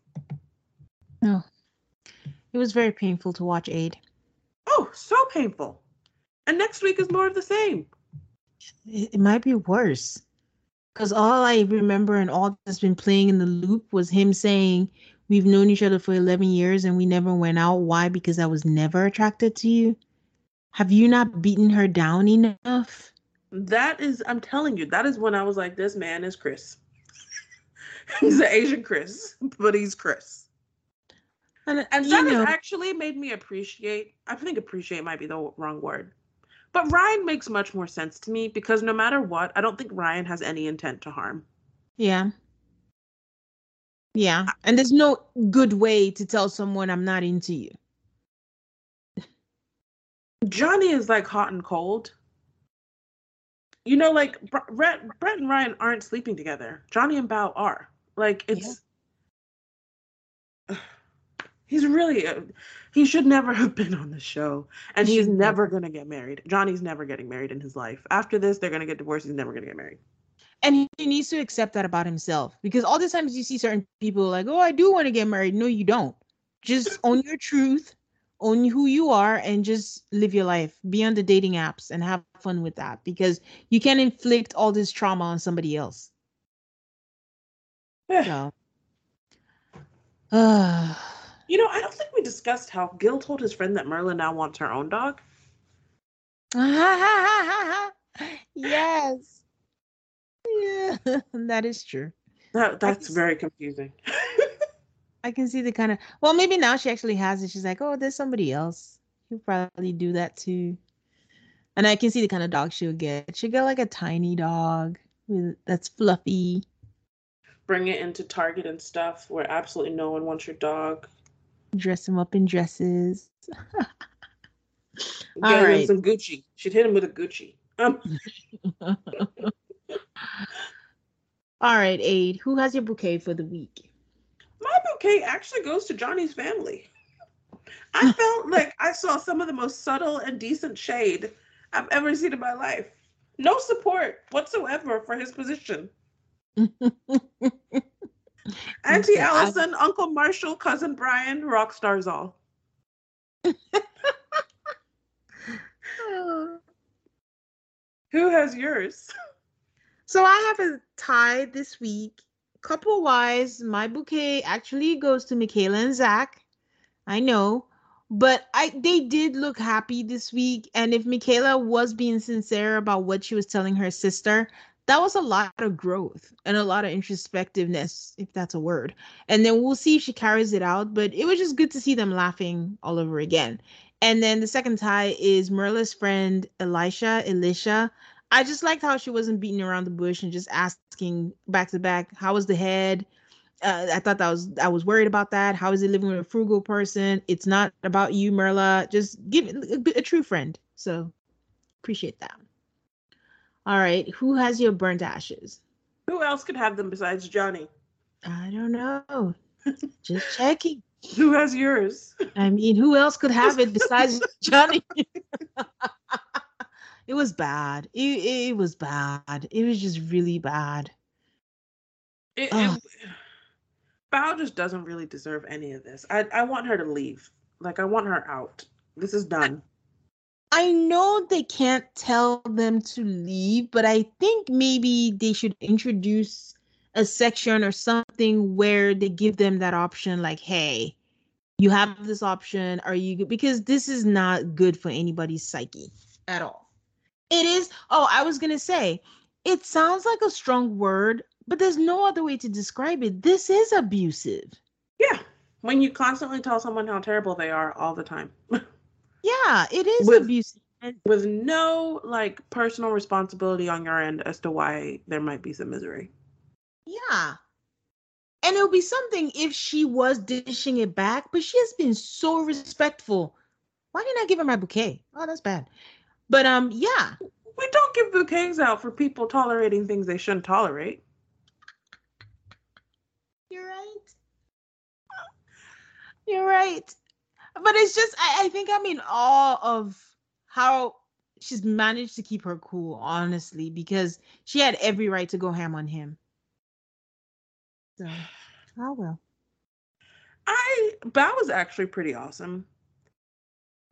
No. It was very painful to watch Aid. Oh, so painful. And next week is more of the same. It, it might be worse. Because all I remember and all that's been playing in the loop was him saying, We've known each other for 11 years and we never went out. Why? Because I was never attracted to you. Have you not beaten her down enough? That is, I'm telling you, that is when I was like, this man is Chris. [LAUGHS] he's an Asian Chris, but he's Chris. And, uh, and that know, has actually made me appreciate, I think appreciate might be the wrong word. But Ryan makes much more sense to me because no matter what, I don't think Ryan has any intent to harm. Yeah. Yeah. And there's no good way to tell someone I'm not into you. Johnny is like hot and cold. You know, like Brett, Brett and Ryan aren't sleeping together. Johnny and Bao are. Like it's. Yeah. [SIGHS] He's really. A, he should never [LAUGHS] have been on the show, and he's never gonna get married. Johnny's never getting married in his life. After this, they're gonna get divorced. He's never gonna get married and he, he needs to accept that about himself because all the times you see certain people like oh i do want to get married. No you don't. Just [LAUGHS] own your truth own who you are and just live your life. Be on the dating apps and have fun with that because you can't inflict all this trauma on somebody else. [SIGHS] So uh, you know i don't think we discussed how gil told his friend that Myrla now wants her own dog. [LAUGHS] Yes yeah, [LAUGHS] that is true. That that's very confusing. [LAUGHS] I can see the kind of well, maybe now she actually has it. She's like, oh, there's somebody else. He'll probably do that too. And I can see the kind of dog she'll get. She'll get like a tiny dog with, that's fluffy. Bring it into Target and stuff where absolutely no one wants your dog. Dress him up in dresses. [LAUGHS] Get All right. some Gucci. She'd hit him with a Gucci. Um. All right, Aid, who has your bouquet for the week? My bouquet actually goes to Johnny's family. I [LAUGHS] felt like I saw some of the most subtle and decent shade I've ever seen in my life. No support whatsoever for his position. [LAUGHS] Auntie Allison, Uncle Marshall, cousin Brian, rock stars all. [LAUGHS] Who has yours? So I have a tie this week. Couple wise, my bouquet actually goes to Michaela and Zach. I know, but I they did look happy this week. And if Michaela was being sincere about what she was telling her sister, that was a lot of growth and a lot of introspectiveness, if that's a word. And then we'll see if she carries it out. But it was just good to see them laughing all over again. And then the second tie is Myrla's friend Elisha, Elisha. I just liked how she wasn't beating around the bush and just asking back to back, how was the head? Uh, I thought that was I was worried about that. How is it living with a frugal person? It's not about you, Myrla. Just give it a, a true friend. So appreciate that. All right. Who has your burnt ashes? Who else could have them besides Johnny? I don't know. [LAUGHS] Just checking. Who has yours? I mean, who else could have it besides [LAUGHS] Johnny? [LAUGHS] it was bad. It, it was bad. It was just really bad. It, it, Bao just doesn't really deserve any of this. I, I want her to leave. Like, I want her out. This is done. I know they can't tell them to leave, but I think maybe they should introduce a section or something where they give them that option like, hey, you have this option. Are you because this is not good for anybody's psyche at all. It is, oh, I was going to say, it sounds like a strong word, but there's no other way to describe it. This is abusive. Yeah. When you constantly tell someone how terrible they are all the time. [LAUGHS] Yeah, it is with, abusive. With no like personal responsibility on your end as to why there might be some misery. Yeah. And it would be something if she was dishing it back, but she has been so respectful. Why didn't I give her my bouquet? Oh, that's bad. But um, yeah. We don't give bouquets out for people tolerating things they shouldn't tolerate. You're right. You're right but it's just I, I think I'm in awe of how she's managed to keep her cool, honestly, because she had every right to go ham on him. So, oh well. I Bao was actually pretty awesome.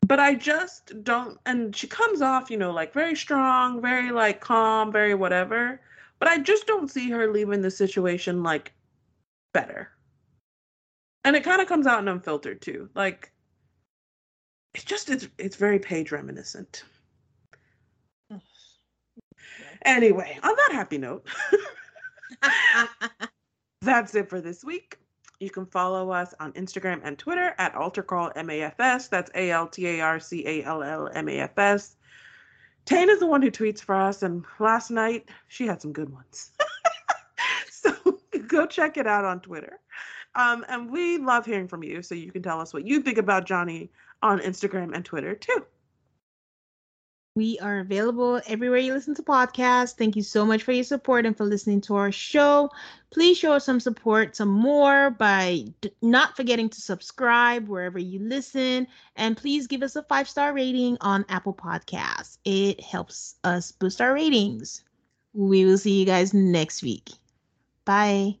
But I just don't and she comes off, you know, like very strong, very like calm, very whatever. But I just don't see her leaving the situation like better. And it kind of comes out in unfiltered too. Like it's just it's it's very page reminiscent. anyway, on that happy note, [LAUGHS] [LAUGHS] that's it for this week. You can follow us on Instagram and Twitter at AltarCallMAFS. That's A L T A R C A L L M A F S. Tane is the one who tweets for us, and last night she had some good ones. [LAUGHS] so [LAUGHS] go check it out on Twitter. Um, and we love hearing from you, so you can tell us what you think about Johnny on Instagram and Twitter too. We are available everywhere you listen to podcasts. Thank you so much for your support and for listening to our show. Please show us some support, some more by d- not forgetting to subscribe wherever you listen. And please give us a five star rating on Apple Podcasts. It helps us boost our ratings. We will see you guys next week. Bye.